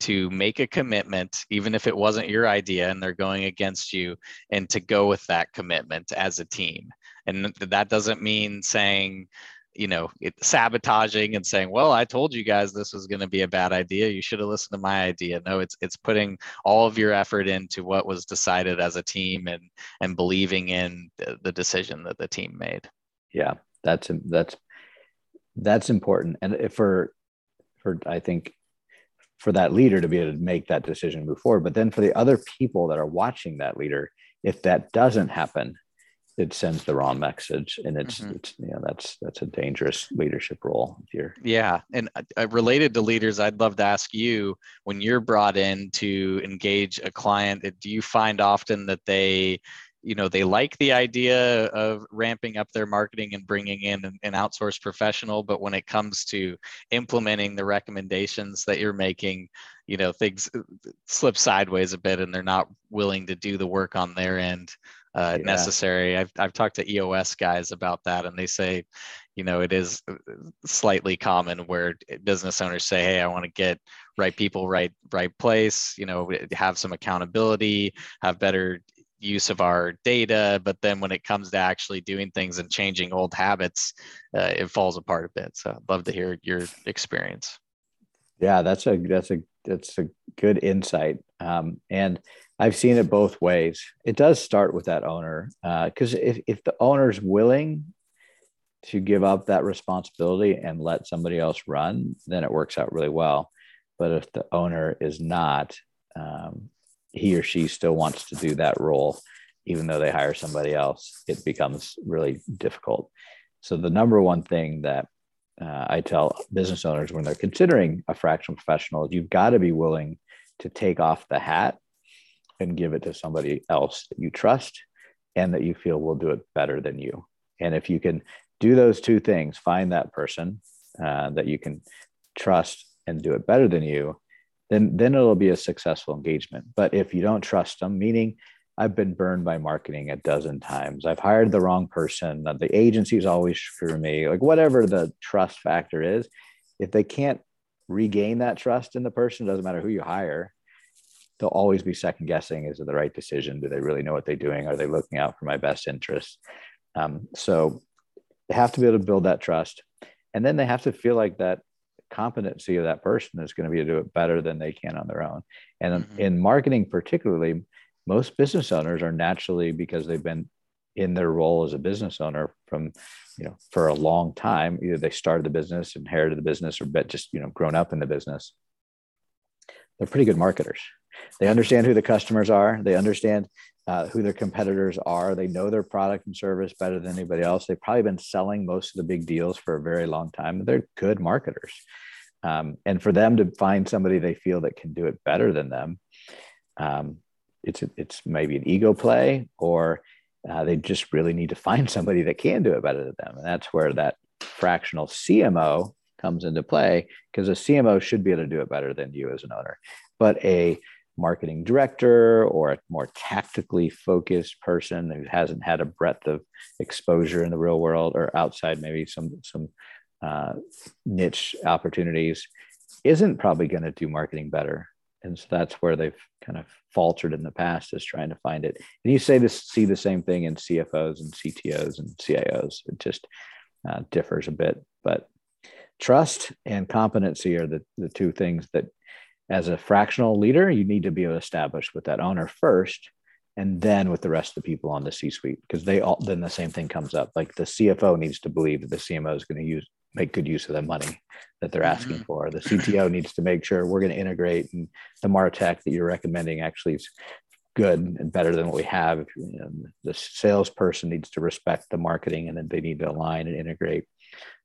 to make a commitment even if it wasn't your idea and they're going against you and to go with that commitment as a team. And that doesn't mean saying you know it, sabotaging and saying well i told you guys this was going to be a bad idea. You should have listened to my idea. No it's it's putting all of your effort into what was decided as a team and and believing in the, the decision that the team made. Yeah that's that's that's important. And for for i think for that leader to be able to make that decision move forward but then for the other people that are watching that leader if that doesn't happen it sends the wrong message and it's, mm-hmm. it's you know that's that's a dangerous leadership role here yeah and uh, related to leaders i'd love to ask you when you're brought in to engage a client do you find often that they you know they like the idea of ramping up their marketing and bringing in an, an outsourced professional but when it comes to implementing the recommendations that you're making you know things uh, slip sideways a bit and they're not willing to do the work on their end uh, yeah. necessary. I've, I've talked to EOS guys about that, and they say, you know, it is uh, slightly common where business owners say, "Hey, I want to get right people, right right place. You know, have some accountability, have better use of our data." But then when it comes to actually doing things and changing old habits, uh, it falls apart a bit. So, I'd love to hear your experience. Yeah, that's a that's a that's a good insight. Um, and I've seen it both ways. It does start with that owner because uh, if, if the owner's willing to give up that responsibility and let somebody else run, then it works out really well. But if the owner is not, um, he or she still wants to do that role, even though they hire somebody else, it becomes really difficult. So, the number one thing that uh, I tell business owners when they're considering a fractional professional you've got to be willing to take off the hat and give it to somebody else that you trust and that you feel will do it better than you. And if you can do those two things, find that person uh, that you can trust and do it better than you, then then it'll be a successful engagement. But if you don't trust them, meaning I've been burned by marketing a dozen times. I've hired the wrong person. The agency's always screw me. Like whatever the trust factor is, if they can't regain that trust in the person, doesn't matter who you hire, they'll always be second guessing is it the right decision? Do they really know what they're doing? Are they looking out for my best interests? Um, so they have to be able to build that trust. And then they have to feel like that competency of that person is going to be able to do it better than they can on their own. And mm-hmm. in marketing particularly most business owners are naturally because they've been in their role as a business owner from you know for a long time either they started the business inherited the business or just you know grown up in the business they're pretty good marketers they understand who the customers are. They understand uh, who their competitors are. They know their product and service better than anybody else. They've probably been selling most of the big deals for a very long time. They're good marketers. Um, and for them to find somebody they feel that can do it better than them, um, it's it's maybe an ego play, or uh, they just really need to find somebody that can do it better than them. And that's where that fractional CMO comes into play because a CMO should be able to do it better than you as an owner. But a marketing director or a more tactically focused person who hasn't had a breadth of exposure in the real world or outside maybe some some uh, niche opportunities isn't probably going to do marketing better. And so that's where they've kind of faltered in the past is trying to find it. And you say this see the same thing in cfos and ctos and cios it just uh, differs a bit. But trust and competency are the, the two things that as a fractional leader, you need to be established with that owner first and then with the rest of the people on the C suite because they all then the same thing comes up. Like the CFO needs to believe that the CMO is going to use make good use of the money that they're asking mm-hmm. for. The CTO needs to make sure we're going to integrate and the Martech that you're recommending actually is good and better than what we have. You know, the salesperson needs to respect the marketing and then they need to align and integrate.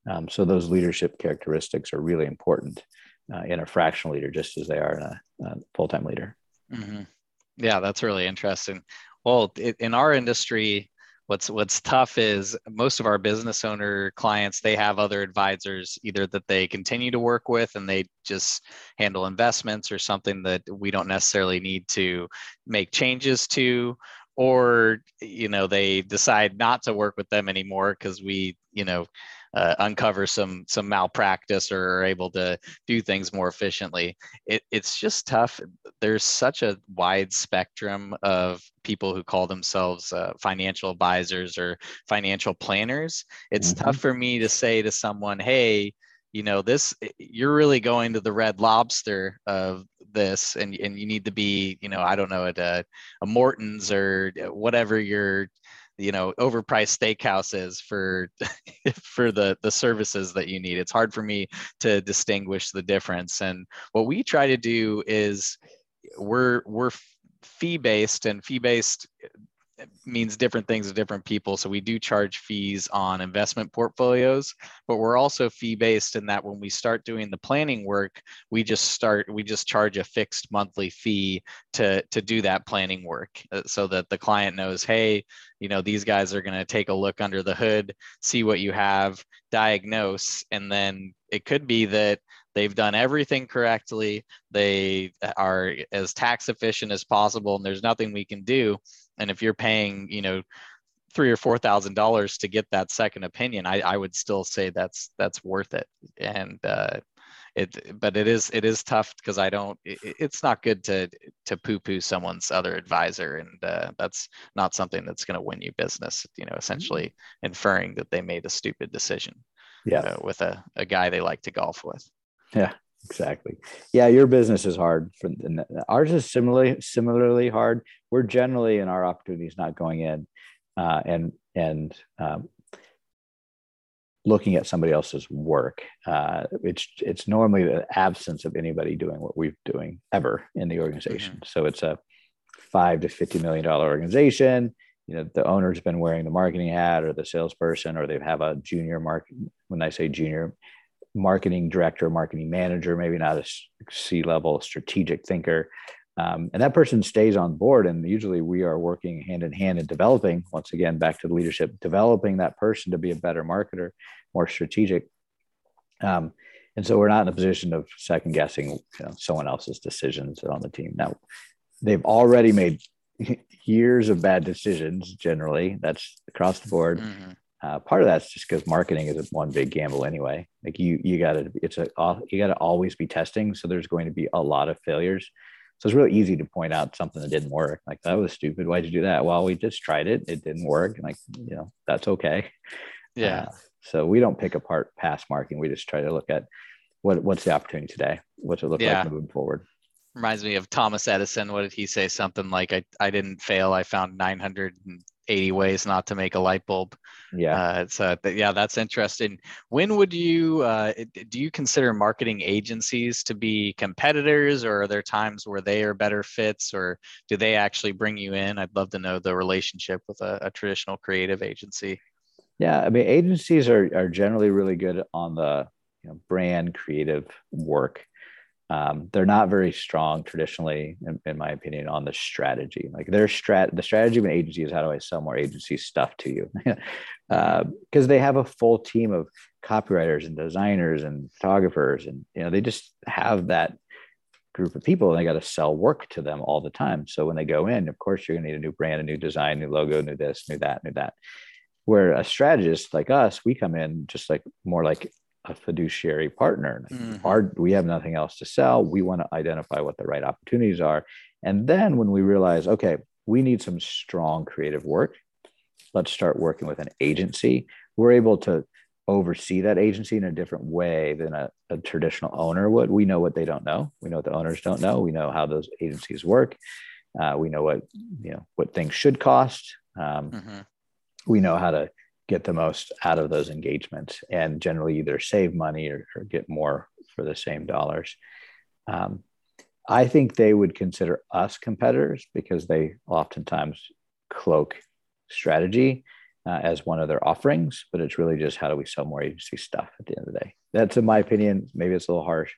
Um, so those leadership characteristics are really important uh, in a fractional leader just as they are in a, a full-time leader mm-hmm. yeah that's really interesting well it, in our industry what's what's tough is most of our business owner clients they have other advisors either that they continue to work with and they just handle investments or something that we don't necessarily need to make changes to or you know they decide not to work with them anymore because we you know uh, uncover some some malpractice or are able to do things more efficiently. It, it's just tough. There's such a wide spectrum of people who call themselves uh, financial advisors or financial planners. It's mm-hmm. tough for me to say to someone, "Hey, you know this you're really going to the red lobster of this and, and you need to be you know i don't know at a, a morton's or whatever your you know overpriced steakhouses for for the the services that you need. It's hard for me to distinguish the difference. And what we try to do is we're we're fee based and fee based means different things to different people. So we do charge fees on investment portfolios, but we're also fee based in that when we start doing the planning work, we just start we just charge a fixed monthly fee to to do that planning work uh, so that the client knows, hey, you know, these guys are going to take a look under the hood, see what you have, diagnose, and then it could be that they've done everything correctly. They are as tax efficient as possible and there's nothing we can do and if you're paying you know three or four thousand dollars to get that second opinion I, I would still say that's that's worth it. And uh, it but it is it is tough because i don't it, it's not good to to poo-poo someone's other advisor. And uh, that's not something that's going to win you business you know essentially mm-hmm. inferring that they made a stupid decision yeah. uh, with a, a guy they like to golf with. Yeah exactly. Yeah your business is hard for ours is similarly similarly hard. We're generally in our opportunities not going in uh, and and um, looking at somebody else's work. Uh, it's it's normally the absence of anybody doing what we're doing ever in the organization. Mm-hmm. so it's a five to 50 million dollar organization. You know the owner's been wearing the marketing hat or the salesperson or they have a junior market when i say junior marketing director, marketing manager, maybe not a C level strategic thinker. Um, and that person stays on board. And usually we are working hand in hand in developing, once again, back to the leadership, developing that person to be a better marketer, more strategic. Um, and so we're not in a position of second guessing you know, someone else's decisions on the team. Now, they've already made years of bad decisions generally that's across the board Mm-hmm. Uh, part of that's just because marketing is one big gamble anyway. Like you you gotta it's a you gotta always be testing so there's going to be a lot of failures. So it's really easy to point out something that didn't work. Like that was stupid. Why'd you do that? Well we just tried it. It didn't work. Like you know that's okay. Yeah. uh, so we don't pick apart past marketing. We just try to look at what what's the opportunity today? What's it look Yeah. like moving forward? Reminds me of Thomas Edison. What did he say? Something like, "I I didn't fail. I found 980 ways not to make a light bulb." yeah Uh, so th- yeah, that's interesting. When would you uh, do you consider marketing agencies to be competitors, or are there times where they are better fits, or do they actually bring you in? I'd love to know the relationship with a, a traditional creative agency. Yeah, I mean, agencies are are generally really good on the you know, brand creative work. Um, they're not very strong traditionally, in, in, my opinion, on the strategy. Like their strat, the strategy of an agency is how do I sell more agency stuff to you? Because uh, they have a full team of copywriters and designers and photographers, and you know they just have that group of people, and they got to sell work to them all the time. So when they go in, of course, you're going to need a new brand, a new design, new logo, new this, new that, new that where a strategist like us we come in just like more like a fiduciary partner. Mm-hmm. our we have nothing else to sell. We want to identify what the right opportunities are. And then when we realize okay we need some strong creative work let's start working with an agency. We're able to oversee that agency in a different way than a, a traditional owner would. We know what they don't know. We know what the owners don't know. We know how those agencies work. Uh, we know what you know what things should cost. Um, mm-hmm. we know how to get the most out of those engagements and generally either save money or, or get more for the same dollars. Um, I think they would consider us competitors because they oftentimes cloak strategy uh, as one of their offerings, but it's really just how do we sell more agency stuff at the end of the day. That's in my opinion. Maybe it's a little harsh,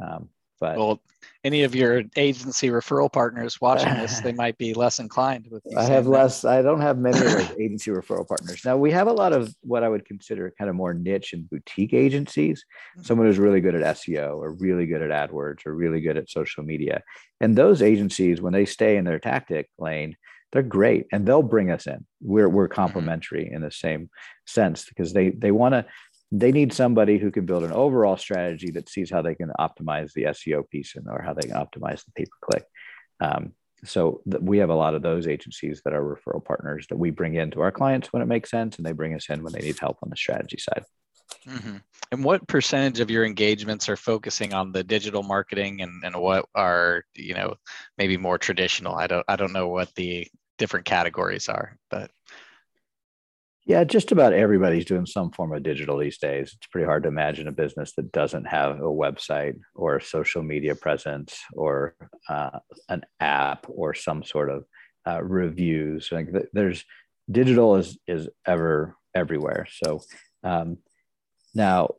um, but well, any of your agency referral partners watching this, they might be less inclined with. I have less. I don't have many of agency referral partners. Now we have a lot of what I would consider kind of more niche and boutique agencies. Mm-hmm. Someone who's really good at SEO or really good at AdWords or really good at social media, and those agencies, when they stay in their tactic lane, they're great and they'll bring us in. We're we're complementary mm-hmm. in the same sense because they they want to they need somebody who can build an overall strategy that sees how they can optimize the SEO piece and or how they can optimize the pay per click. Um, so th- we have a lot of those agencies that are referral partners that we bring into our clients when it makes sense, and they bring us in when they need help on the strategy side. Mm-hmm. And what percentage of your engagements are focusing on the digital marketing, and, and what are you know maybe more traditional? I don't I don't know what the different categories are, but yeah, just about everybody's doing some form of digital these days. It's pretty hard to imagine a business that doesn't have a website or a social media presence or uh, an app or some sort of uh, reviews. Like there's digital is is ever everywhere. So um, now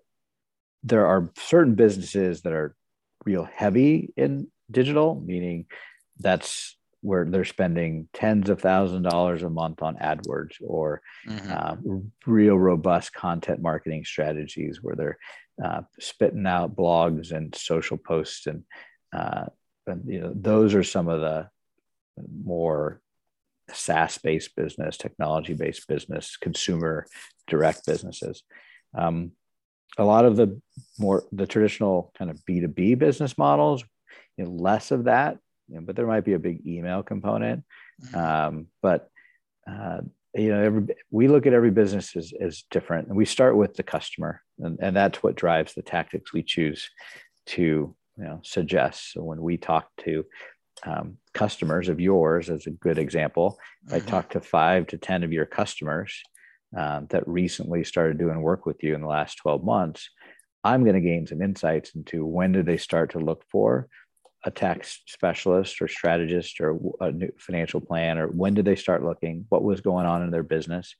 there are certain businesses that are real heavy in digital, meaning that's where they're spending tens of thousands of dollars a month on AdWords or mm-hmm. uh, real robust content marketing strategies where they're uh, spitting out blogs and social posts and, uh, and you know those are some of the more SaaS based business, technology based business, consumer direct businesses. Um, a lot of the more the traditional kind of B2B business models, you know, less of that you know, but there might be a big email component. Mm-hmm. Um, but uh, you know, every we look at every business as, as different, and we start with the customer, and, and that's what drives the tactics we choose to you know suggest. So when we talk to um, customers of yours, as a good example, mm-hmm. I talk to five to ten of your customers um, that recently started doing work with you in the last twelve months. I'm going to gain some insights into when do they start to look for a tax specialist or strategist or a new financial plan or when did they start looking? What was going on in their business?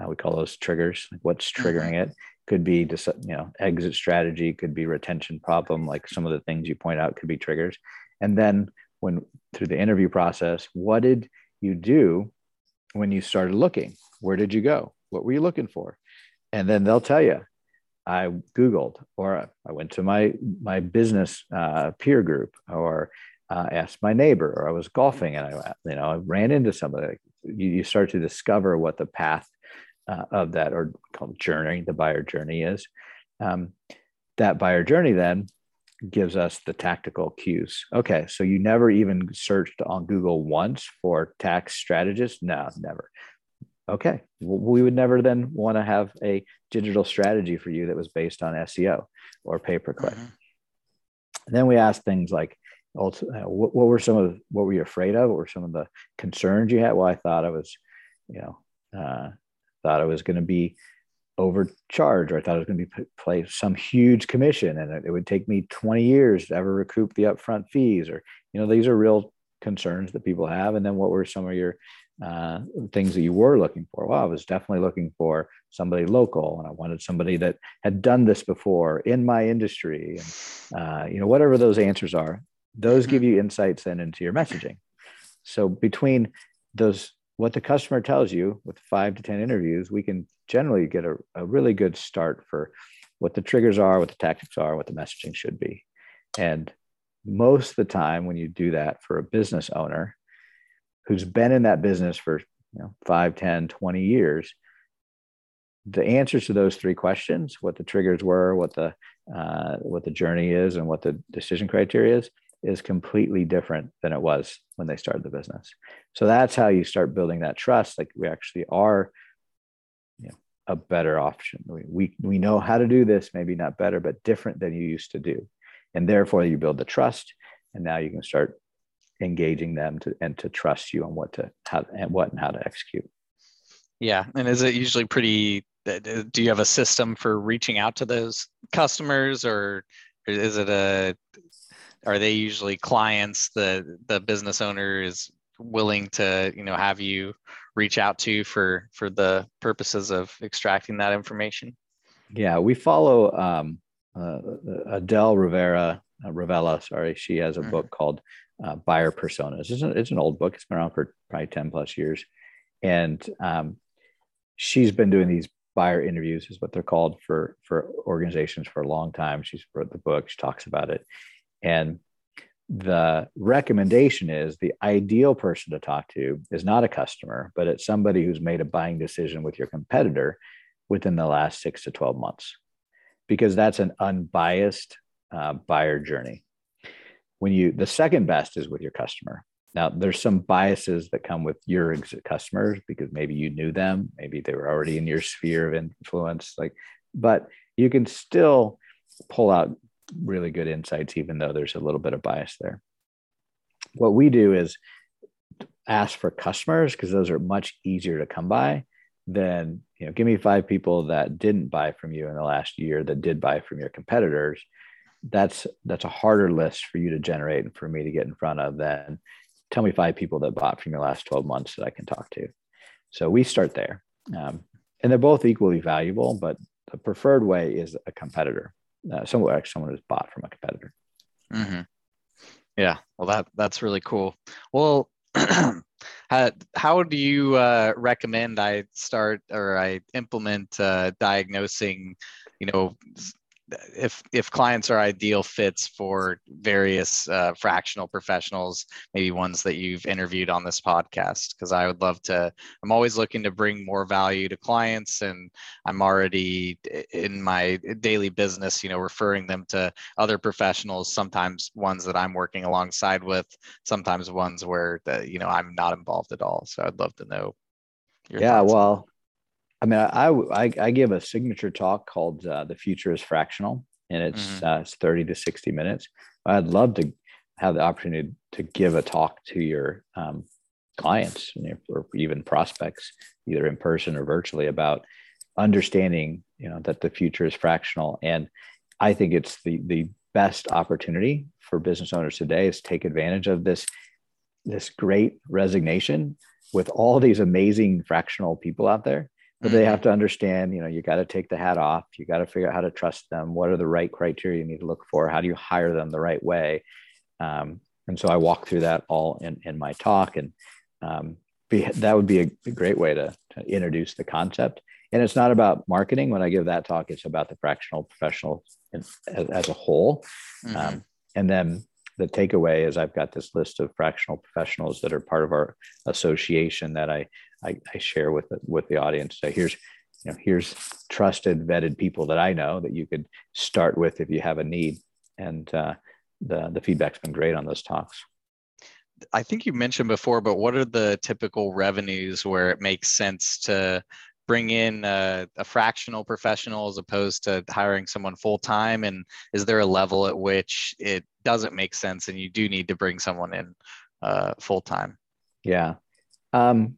Uh, we call those triggers like what's triggering mm-hmm. it? Could be just you know exit strategy could be retention problem like some of the things you point out could be triggers. And then when through the interview process what did you do when you started looking? Where did you go? What were you looking for? And then they'll tell you I Googled, or I went to my my business uh, peer group, or uh, asked my neighbor, or I was golfing and I, you know, I ran into somebody. You, you start to discover what the path uh, of that or called journey, the buyer journey is. Um, that buyer journey then gives us the tactical cues. Okay, so you never even searched on Google once for tax strategist? No, never. Okay, we would never then want to have a digital strategy for you that was based on SEO or pay per click. Mm-hmm. Then we ask things like, uh, what, what, were some of what were you afraid of? What were some of the concerns you had? Well, I thought I was, you know, uh, thought I was going to be overcharged, or I thought it was going to be play some huge commission, and it would take me 20 years to ever recoup the upfront fees, or you know, these are real concerns that people have. And then what were some of your uh, things that you were looking for? Well, I was definitely looking for somebody local, and I wanted somebody that had done this before in my industry, and uh, you know, whatever those answers are, those give you insights then into your messaging. So between those, what the customer tells you with five to 10 interviews, we can generally get a, a really good start for what the triggers are, what the tactics are, what the messaging should be. And most of the time when you do that for a business owner who's been in that business for you know 5 10 20 years the answers to those three questions what the triggers were what the uh, what the journey is and what the decision criteria is is completely different than it was when they started the business. So that's how you start building that trust. Like we actually are you know, a better option. We, we, we know how to do this, maybe not better, but different than you used to do. And therefore you build the trust. And now you can start engaging them to and to trust you on what to how and what and how to execute. Yeah. And is it usually pretty uh, do you have a system for reaching out to those customers or is it a are they usually clients the the business owner is willing to you know have you reach out to for for the purposes of extracting that information yeah we follow um, uh, adele rivera uh, Revella, sorry she has a mm-hmm. book called uh, buyer personas. It's an, it's an old book. It's been around for probably 10 plus years. And um, she's been doing these buyer interviews is what they're called for for organizations for a long time. She's wrote the book. She talks about it. And the recommendation is the ideal person to talk to is not a customer, but it's somebody who's made a buying decision with your competitor within the last six to 12 months, because that's an unbiased uh, buyer journey. When you, the second best is with your customer. Now, there's some biases that come with your exit customers because maybe you knew them, maybe they were already in your sphere of influence, like, but you can still pull out really good insights, even though there's a little bit of bias there. What we do is ask for customers because those are much easier to come by than you know give me five people that didn't buy from you in the last year that did buy from your competitors that's that's a harder list for you to generate and for me to get in front of than tell me five people that bought from your last 12 months that i can talk to so we start there um, and they're both equally valuable but the preferred way is a competitor uh, someone actually someone who's bought from a competitor. Mm-hmm. Yeah, well, that that's really cool. Well, how, how do you uh, recommend I start or I implement uh, diagnosing, you know, if if clients are ideal fits for various uh, fractional professionals maybe ones that you've interviewed on this podcast because i would love to i'm always looking to bring more value to clients and i'm already in my daily business you know referring them to other professionals sometimes ones that i'm working alongside with sometimes ones where the, you know i'm not involved at all. So i'd love to know yeah well I mean, I, I, I give a signature talk called uh, "The Future Is Fractional," and it's mm-hmm. uh, it's thirty to sixty minutes. I'd love to have the opportunity to give a talk to your um, clients or even prospects, either in person or virtually, about understanding you know that the future is fractional. And I think it's the the best opportunity for business owners today is take advantage of this this great resignation with all these amazing fractional people out there but they have mm-hmm. to understand you know you got to take the hat off you got to figure out how to trust them what are the right criteria you need to look for how do you hire them the right way um, and so i walk through that all in, in my talk and um, be, that would be a, great way to, to, introduce the concept and it's not about marketing when i give that talk it's about the fractional professional in, as, as, a whole mm-hmm. um, and then the takeaway is I've got this list of fractional professionals that are part of our association that I I, I share with the, with the audience. So here's you know here's trusted vetted people that I know that you could start with if you have a need, and uh, the the feedback's been great on those talks. I think you mentioned before, but what are the typical revenues where it makes sense to bring in a, a fractional professional as opposed to hiring someone full time? And is there a level at which it doesn't make sense and you do need to bring someone in uh, full time? Yeah. Um,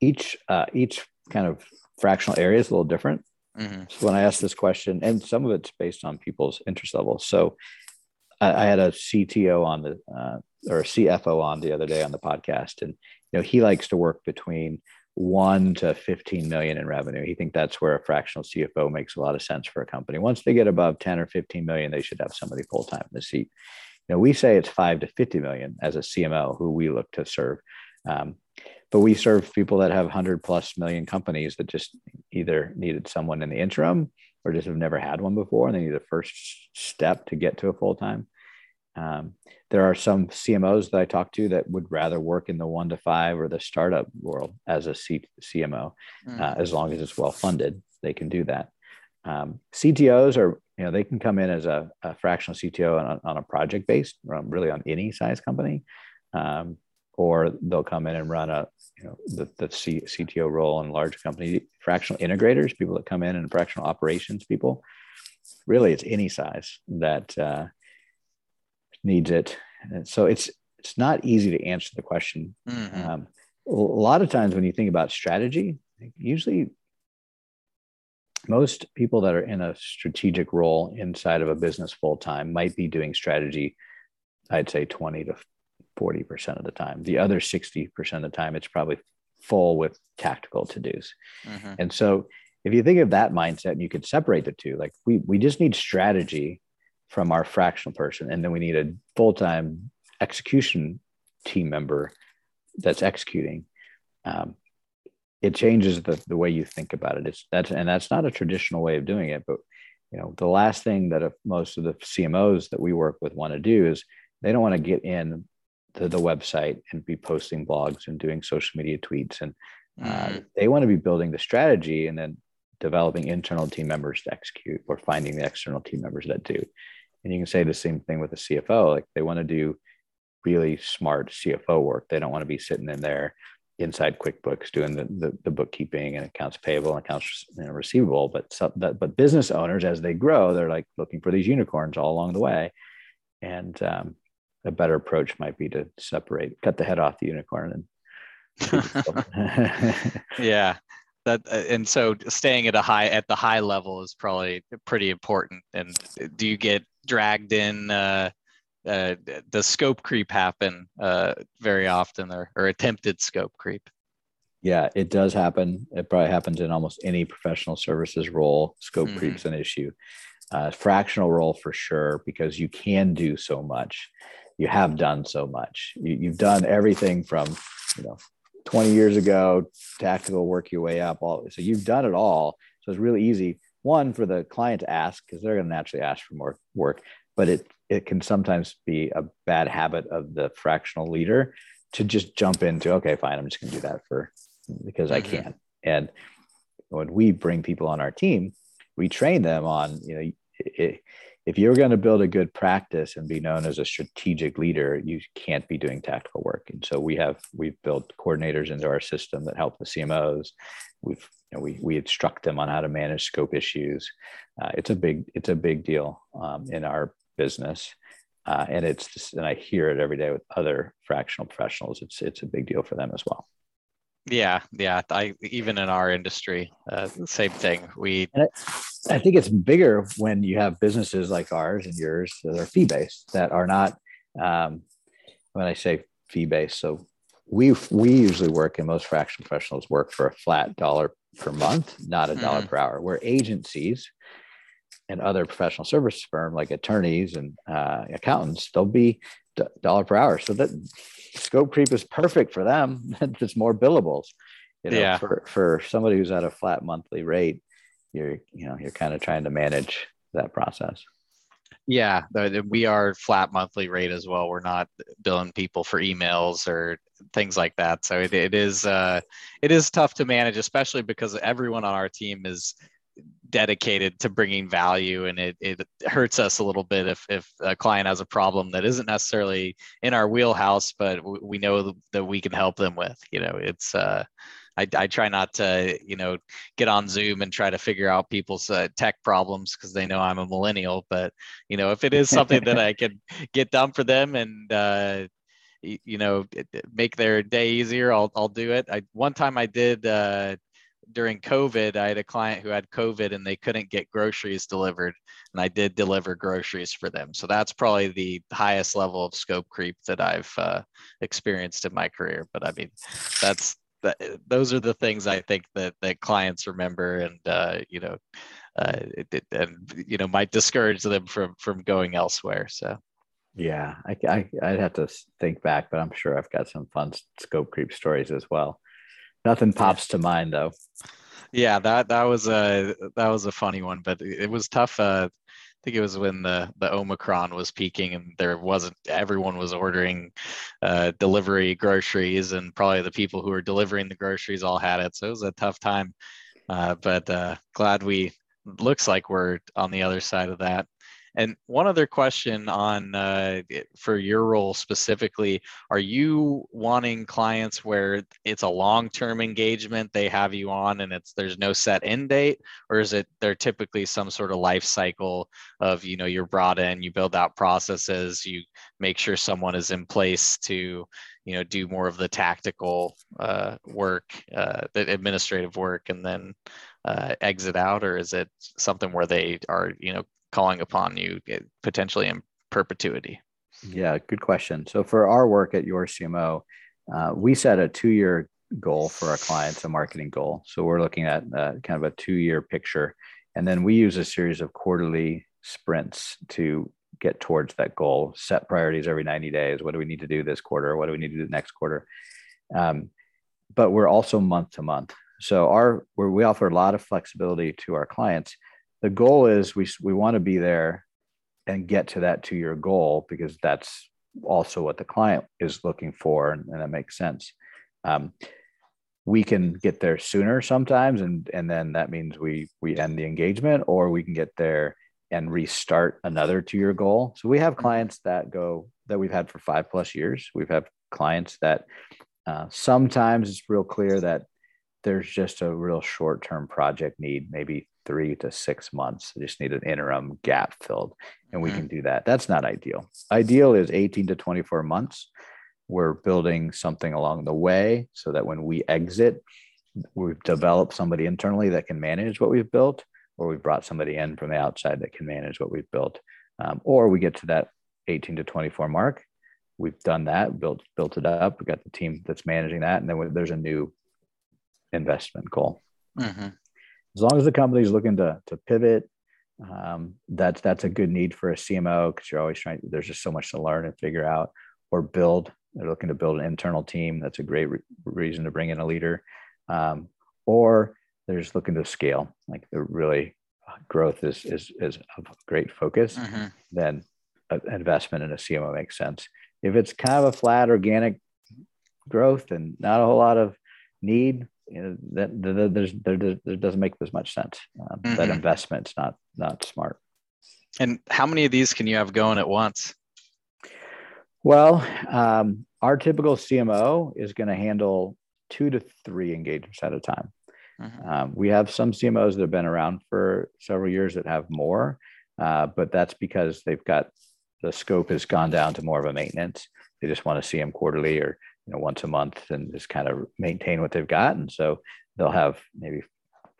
each uh, each kind of fractional area is a little different. Mm-hmm. So when I ask this question, and some of it's based on people's interest levels. So I, I had a CTO on the uh, or a CFO on the other day on the podcast, and you know he likes to work between one to 15 million in revenue. He think that's where a fractional CFO makes a lot of sense for a company. Once they get above 10 or 15 million, they should have somebody full time in the seat. You know, we say it's five to 50 million as a CMO who we look to serve. Um, but we serve people that have 100 plus million companies that just either needed someone in the interim or just have never had one before and they need the first step to get to a full time. Um, there are some CMOs that I talk to that would rather work in the one to five or the startup world as a C- CMO, mm. uh, as long as it's well funded, they can do that. Um, CTOs are, you know, they can come in as a, a fractional CTO on a, on a project based, really on any size company, um, or they'll come in and run a, you know, the, the C- CTO role in large company. Fractional integrators, people that come in and fractional operations people, really, it's any size that. Uh, needs it. And so it's it's not easy to answer the question. Mm-hmm. Um, a lot of times when you think about strategy, usually most people that are in a strategic role inside of a business full time might be doing strategy, I'd say 20 to 40% of the time. The other 60% of the time, it's probably full with tactical to dos. Mm-hmm. And so if you think of that mindset, you could separate the two. Like we, we just need strategy from our fractional person. And then we need a full time execution team member that's executing. Um, it changes the, the way you think about it. It's that's and that's not a traditional way of doing it. But you know, the last thing that most of the CMOs that we work with want to do is they don't want to get in to the website and be posting blogs and doing social media tweets and uh, mm. they want to be building the strategy and then developing internal team members to execute or finding the external team members that do and you can say the same thing with a CFO. Like they want to do really smart CFO work. They don't want to be sitting in there inside QuickBooks doing the, the, the bookkeeping and accounts payable and accounts receivable. But some, that, but business owners, as they grow, they're like looking for these unicorns all along the way. And um, a better approach might be to separate, cut the head off the unicorn and yeah. That uh, and so staying at a high at the high level is probably pretty important. And do you get dragged in uh, uh, the scope creep happen uh, very often or, or attempted scope creep? Yeah it does happen. It probably happens in almost any professional services role. Scope mm-hmm. creep's an issue. Uh, fractional role for sure because you can do so much you have done so much. You, you've done everything from you know 20 years ago tactical work your way up all so you've done it all. So it's really easy one for the client to ask because they're going to naturally ask for more work but it it can sometimes be a bad habit of the fractional leader to just jump into okay fine i'm just going to do that for because i mm-hmm. can. And when we bring people on our team we train them on you know it, if you're going to build a good practice and be known as a strategic leader you can't be doing tactical work. And so we have we've built coordinators into our system that help the cmos we've you know, we we instruct them on how to manage scope issues. Uh, it's a big it's a big deal um, in our business. Uh, and it's just, and i hear it every day with other fractional professionals. It's it's a big deal for them as well yeah, yeah. I even in our industry, uh, same thing. We, I, I think it's bigger when you have businesses like ours and yours that are fee based that are not. Um, when I say fee based, so we we usually work and most fractional professionals work for a flat dollar per month, not a dollar mm. per hour. Where agencies and other professional service firm like attorneys and uh, accountants, they'll be dollar per hour. So that scope creep is perfect for them. it's more billables. You know, yeah. for, for somebody who's at a flat monthly rate, you're, you know, you're kind of trying to manage that process. Yeah, we are flat monthly rate as well. We're not billing people for emails or things like that. So it, it is uh, it is tough to manage, especially because everyone on our team is dedicated to bringing value and it, it hurts us a little bit if, if a client has a problem that isn't necessarily in our wheelhouse but we know that we can help them with you know it's uh, I, I try not to, you know, get on Zoom and try to figure out people's uh, tech problems because they know I'm a millennial. But you know, if it is something that I can get done for them and uh, you know make their day easier, I'll I'll do it. I one time I did uh, during COVID, I had a client who had COVID and they couldn't get groceries delivered, and I did deliver groceries for them. So that's probably the highest level of scope creep that I've uh, experienced in my career. But I mean, that's that, those are the things I think that that clients remember, and uh, you know, uh, it, and you know, might discourage them from from going elsewhere. So. Yeah, I, I I'd have to think back, but I'm sure I've got some fun scope creep stories as well. Nothing pops to mind though. Yeah, that that was a that was a funny one, but it was tough. Uh, I think it was when the the Omicron was peaking and there wasn't everyone was ordering uh, delivery groceries and probably the people who were delivering the groceries all had it. So it was a tough time. Uh, but uh, glad we looks like we're on the other side of that. And one other question on uh, for your role specifically, are you wanting clients where it's a long-term engagement they have you on and it's there's no set end date, or is it there typically some sort of life cycle of you know you're brought in, you build out processes, you make sure someone is in place to you know do more of the tactical uh, work, uh, the administrative work, and then uh, exit out, or is it something where they are you know calling upon you potentially in perpetuity? Yeah, good question. So for our work at YorCMO, uh, we set a two-year goal for our clients, a marketing goal. So we're looking at uh, kind of a two-year picture, and then we use a series of quarterly sprints to get towards that goal. Set priorities every 90 days. What do we need to do this quarter? What do we need to do next quarter? Um, but we're also month to month. So our we offer a lot of flexibility to our clients the goal is we we want to be there and get to that two year goal because that's also what the client is looking for and, and that makes sense. Um, we can get there sooner sometimes and and then that means we we end the engagement or we can get there and restart another two year goal. So we have clients that go that we've had for five plus years. We've had clients that uh, sometimes it's real clear that there's just a real short term project need maybe three to six months. I just need an interim gap filled, and we mm-hmm. can do that. That's not ideal. Ideal is 18 to 24 months. We're building something along the way so that when we exit, we've developed somebody internally that can manage what we've built, or we've brought somebody in from the outside that can manage what we've built. Um, or we get to that 18 to 24 mark. We've done that, built built it up. We've got the team that's managing that, and then there's a new investment goal. Mm-hmm as long as the company is looking to to pivot, um, that's that's a good need for a CMO because you're always trying. There's just so much to learn and figure out or build. They're looking to build an internal team. That's a great re- reason to bring in a leader, um, or they're just looking to scale. Like the really uh, growth is is is a great focus. Mm-hmm. Then an investment in a CMO makes sense. If it's kind of a flat organic growth and not a whole lot of need, you know, that, that there's there, there doesn't make as much sense. Um, mm-hmm. That investment's not not smart. And how many of these can you have going at once? Well, um, our typical CMO is going to handle two to three engagements at a time. Mm-hmm. Um, we have some CMOs that have been around for several years that have more, uh, but that's because they've got the scope has gone down to more of a maintenance. They just want to see them quarterly or you know once a month and just kind of maintain what they've got. And so they'll have maybe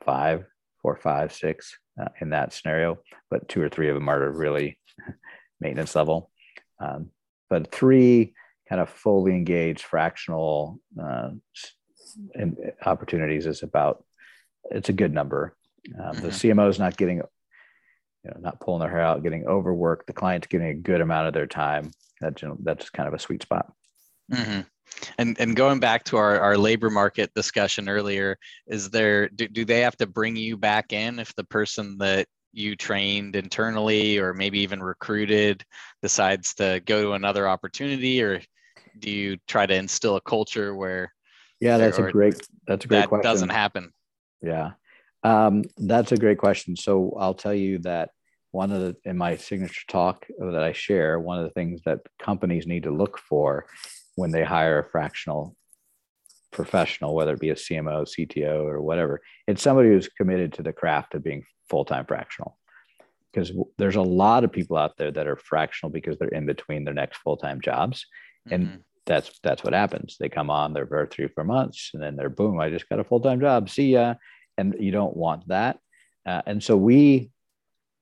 five four five six uh, in that scenario but two or three of them are really maintenance level. Um, but three kind of fully engaged fractional uh, opportunities is about it's a good number. Um, mm-hmm. the cmo is not getting you know not pulling their hair out getting overworked. The client's getting a good amount of their time. That that's kind of a sweet spot. Mm-hmm. And and going back to our, our labor market discussion earlier, is there do, do they have to bring you back in if the person that you trained internally or maybe even recruited decides to go to another opportunity? Or do you try to instill a culture where yeah that's a great that's a great that question. doesn't happen? Yeah. Um, that's a great question. So i'll tell you that one of the in my signature talk that i share one of the things that companies need to look for when they hire a fractional professional whether it be a cmo cto or whatever it's somebody who's committed to the craft of being full-time fractional. Because there's a lot of people out there that are fractional because they're in between their next full-time jobs and mm-hmm. that's that's what happens. They come on they're for three four months and then they're boom i just got a full-time job. See ya. And you don't want that. Uh, and so we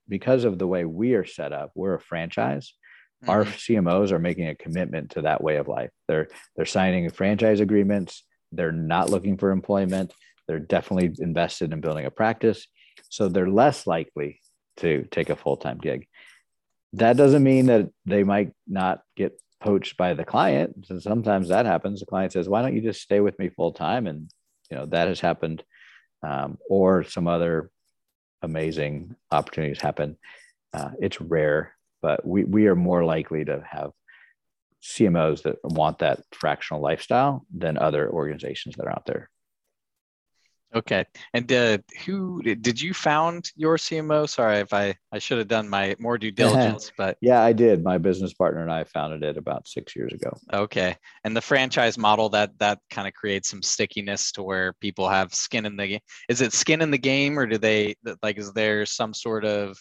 because of the way we are set up we're a franchise mm-hmm. our cmos are making a commitment to that way of life. They're they're signing franchise agreements. They're not looking for employment. They're definitely invested in building a practice. So they're less likely to take a full-time gig. That doesn't mean that they might not get poached by the client. And sometimes that happens. The client says why don't you just stay with me full time and you know that has happened um, or some other amazing opportunities happen. Uh, it's rare but we, we are more likely to have cmos that want that fractional lifestyle than other organizations that are out there Okay. And uh, who did you found YorCMO? Sorry if I I should have done my more due diligence, but yeah, I did. My business partner and I founded it about six years ago. Okay. And the franchise model that that kind of creates some stickiness to where people have skin in the game. Is it skin in the game, or do they like? Is there some sort of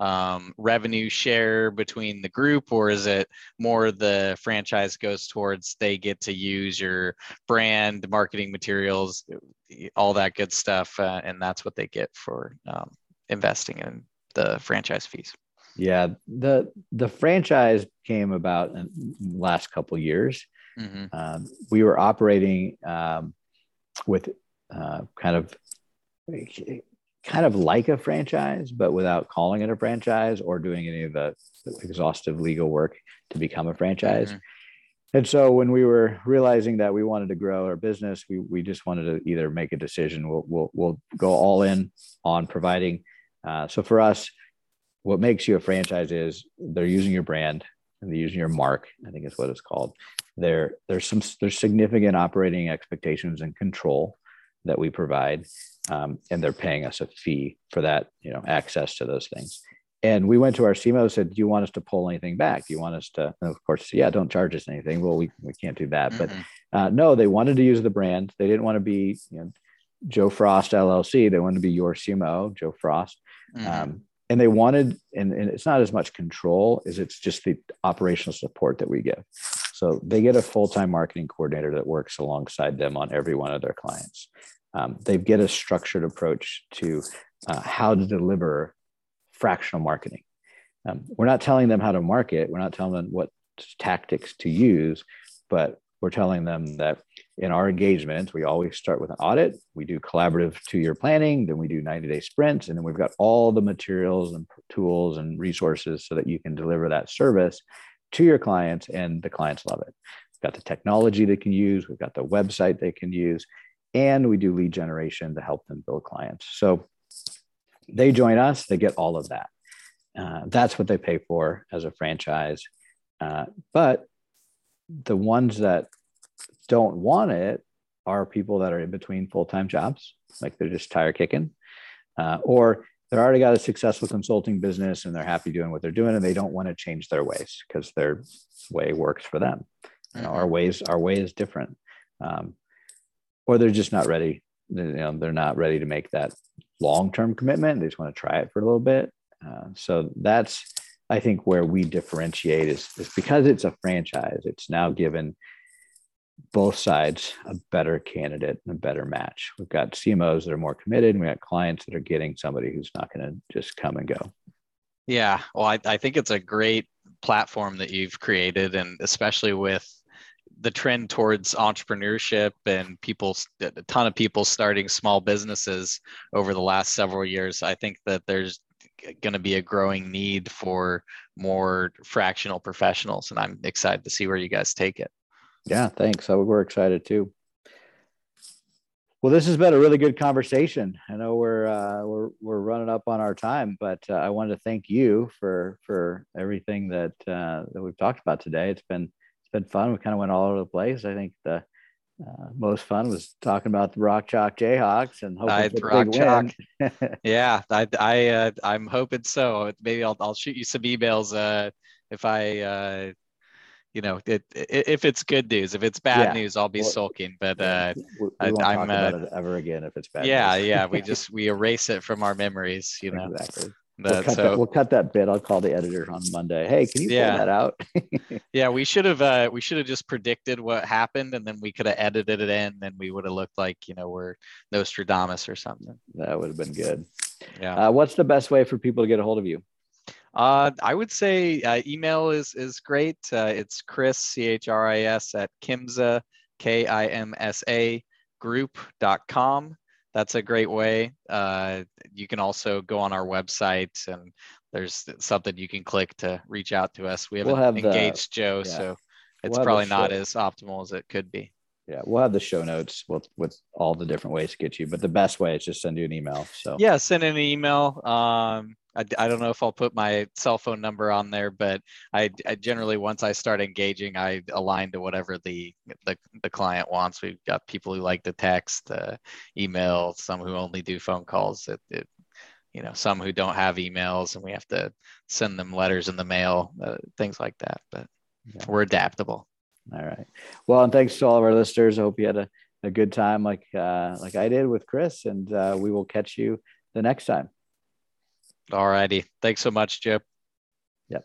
um, revenue share between the group, or is it more the franchise goes towards they get to use your brand, marketing materials, all that good stuff, uh, and that's what they get for um, investing in the franchise fees? Yeah, the the franchise came about in the last couple years. Mm-hmm. Um, we were operating um, with uh, kind of kind of like a franchise, but without calling it a franchise or doing any of the exhaustive legal work to become a franchise. Mm-hmm. And so when we were realizing that we wanted to grow our business, we, we just wanted to either make a decision. We'll, we'll, we'll go all in on providing. Uh, so for us, what makes you a franchise is they're using your brand and they're using your mark. I think is what it's called. There, there's some there's significant operating expectations and control that we provide um, and they're paying us a fee for that, you know, access to those things. And we went to our CMO and said, "Do you want us to pull anything back? Do you want us to?" And of course, yeah, don't charge us anything. Well, we we can't do that. Mm-hmm. But uh, no, they wanted to use the brand. They didn't want to be, you know, Joe Frost LLC. They wanted to be YorCMO, Joe Frost. Mm-hmm. Um, and they wanted, and, and it's not as much control as it's just the operational support that we give. So they get a full time marketing coordinator that works alongside them on every one of their clients um, they get a structured approach to uh, how to deliver fractional marketing. Um, we're not telling them how to market, we're not telling them what tactics to use, but we're telling them that in our engagement, we always start with an audit. We do collaborative two year planning, then we do 90 day sprints, and then we've got all the materials and tools and resources so that you can deliver that service to your clients, and the clients love it. We've got the technology they can use, we've got the website they can use, and we do lead generation to help them build clients. So they join us, they get all of that. Uh, that's what they pay for as a franchise. Uh, but the ones that don't want it are people that are in between full time jobs, like they're just tire kicking, uh, or they're already got a successful consulting business and they're happy doing what they're doing and they don't want to change their ways because their way works for them. You know, our ways, our way is different. Um, or they're just not ready. You know, they're not ready to make that long-term commitment. They just want to try it for a little bit. Uh, so that's, I think, where we differentiate is, is because it's a franchise. It's now given both sides a better candidate and a better match. We've got CMOs that are more committed, and we got clients that are getting somebody who's not going to just come and go. Yeah, well, I, I think it's a great platform that you've created, and especially with the trend towards entrepreneurship and people a ton of people starting small businesses over the last several years i think that there's going to be a growing need for more fractional professionals and i'm excited to see where you guys take it yeah thanks we're excited too Well, this has been a really good conversation. I know we're uh, we're we're running up on our time, but uh, I wanted to thank you for for everything that uh, that we've talked about today. It's been it's been fun. We kind of went all over the place. I think the uh, most fun was talking about the Rock Chalk Jayhawks and hoping for Rock big Chalk. win. yeah, I I uh, I'm hoping so. Maybe I'll I'll shoot you some emails uh, if I uh, you know, it, it, if it's good news, if it's bad yeah. news, I'll be well, sulking. But uh, we, we I, am uh, it ever again if it's bad. Yeah, yeah, we just we erase it from our memories. You know, exactly. But, we'll, cut so, that, we'll cut that bit. I'll call the editor on Monday. Hey, can you yeah. pull that out? yeah, we should have uh, we should have just predicted what happened, and then we could have edited it in, and we would have looked like you know we're Nostradamus or something. That would have been good. Yeah. Uh, what's the best way for people to get a hold of you? Uh, I would say uh, email is is great. Uh, it's Chris C H R I S at Kimsa K I M S A group.com. That's a great way. Uh, you can also go on our website and there's something you can click to reach out to us. We haven't we'll have engaged the, Joe, yeah. so it's we'll probably not as optimal as it could be. Yeah, we'll have the show notes with with all the different ways to get you, but the best way is just send you an email. So yeah, send an email. Um, I, I don't know if I'll put my cell phone number on there, but I, I generally once I start engaging, I align to whatever the the, the client wants. We've got people who like to text, uh, email, some who only do phone calls. It, it, you know, some who don't have emails, and we have to send them letters in the mail, uh, things like that. But yeah. we're adaptable. All right. Well, and thanks to all of our listeners. I hope you had a, a good time, like uh, like I did with Chris, and uh, we will catch you the next time. All righty. Thanks so much, Chip. Yep.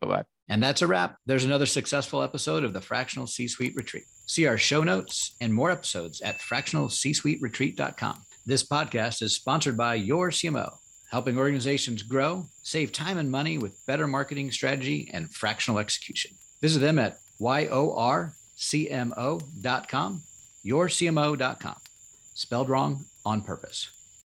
Bye bye. And that's a wrap. There's another successful episode of the Fractional C Suite Retreat. See our show notes and more episodes at fractionalcsuiteretreat.com. This podcast is sponsored by YorCMO, helping organizations grow, save time and money with better marketing strategy and fractional execution. Visit them at yorcmo.com, yourcmo.com. Spelled wrong on purpose.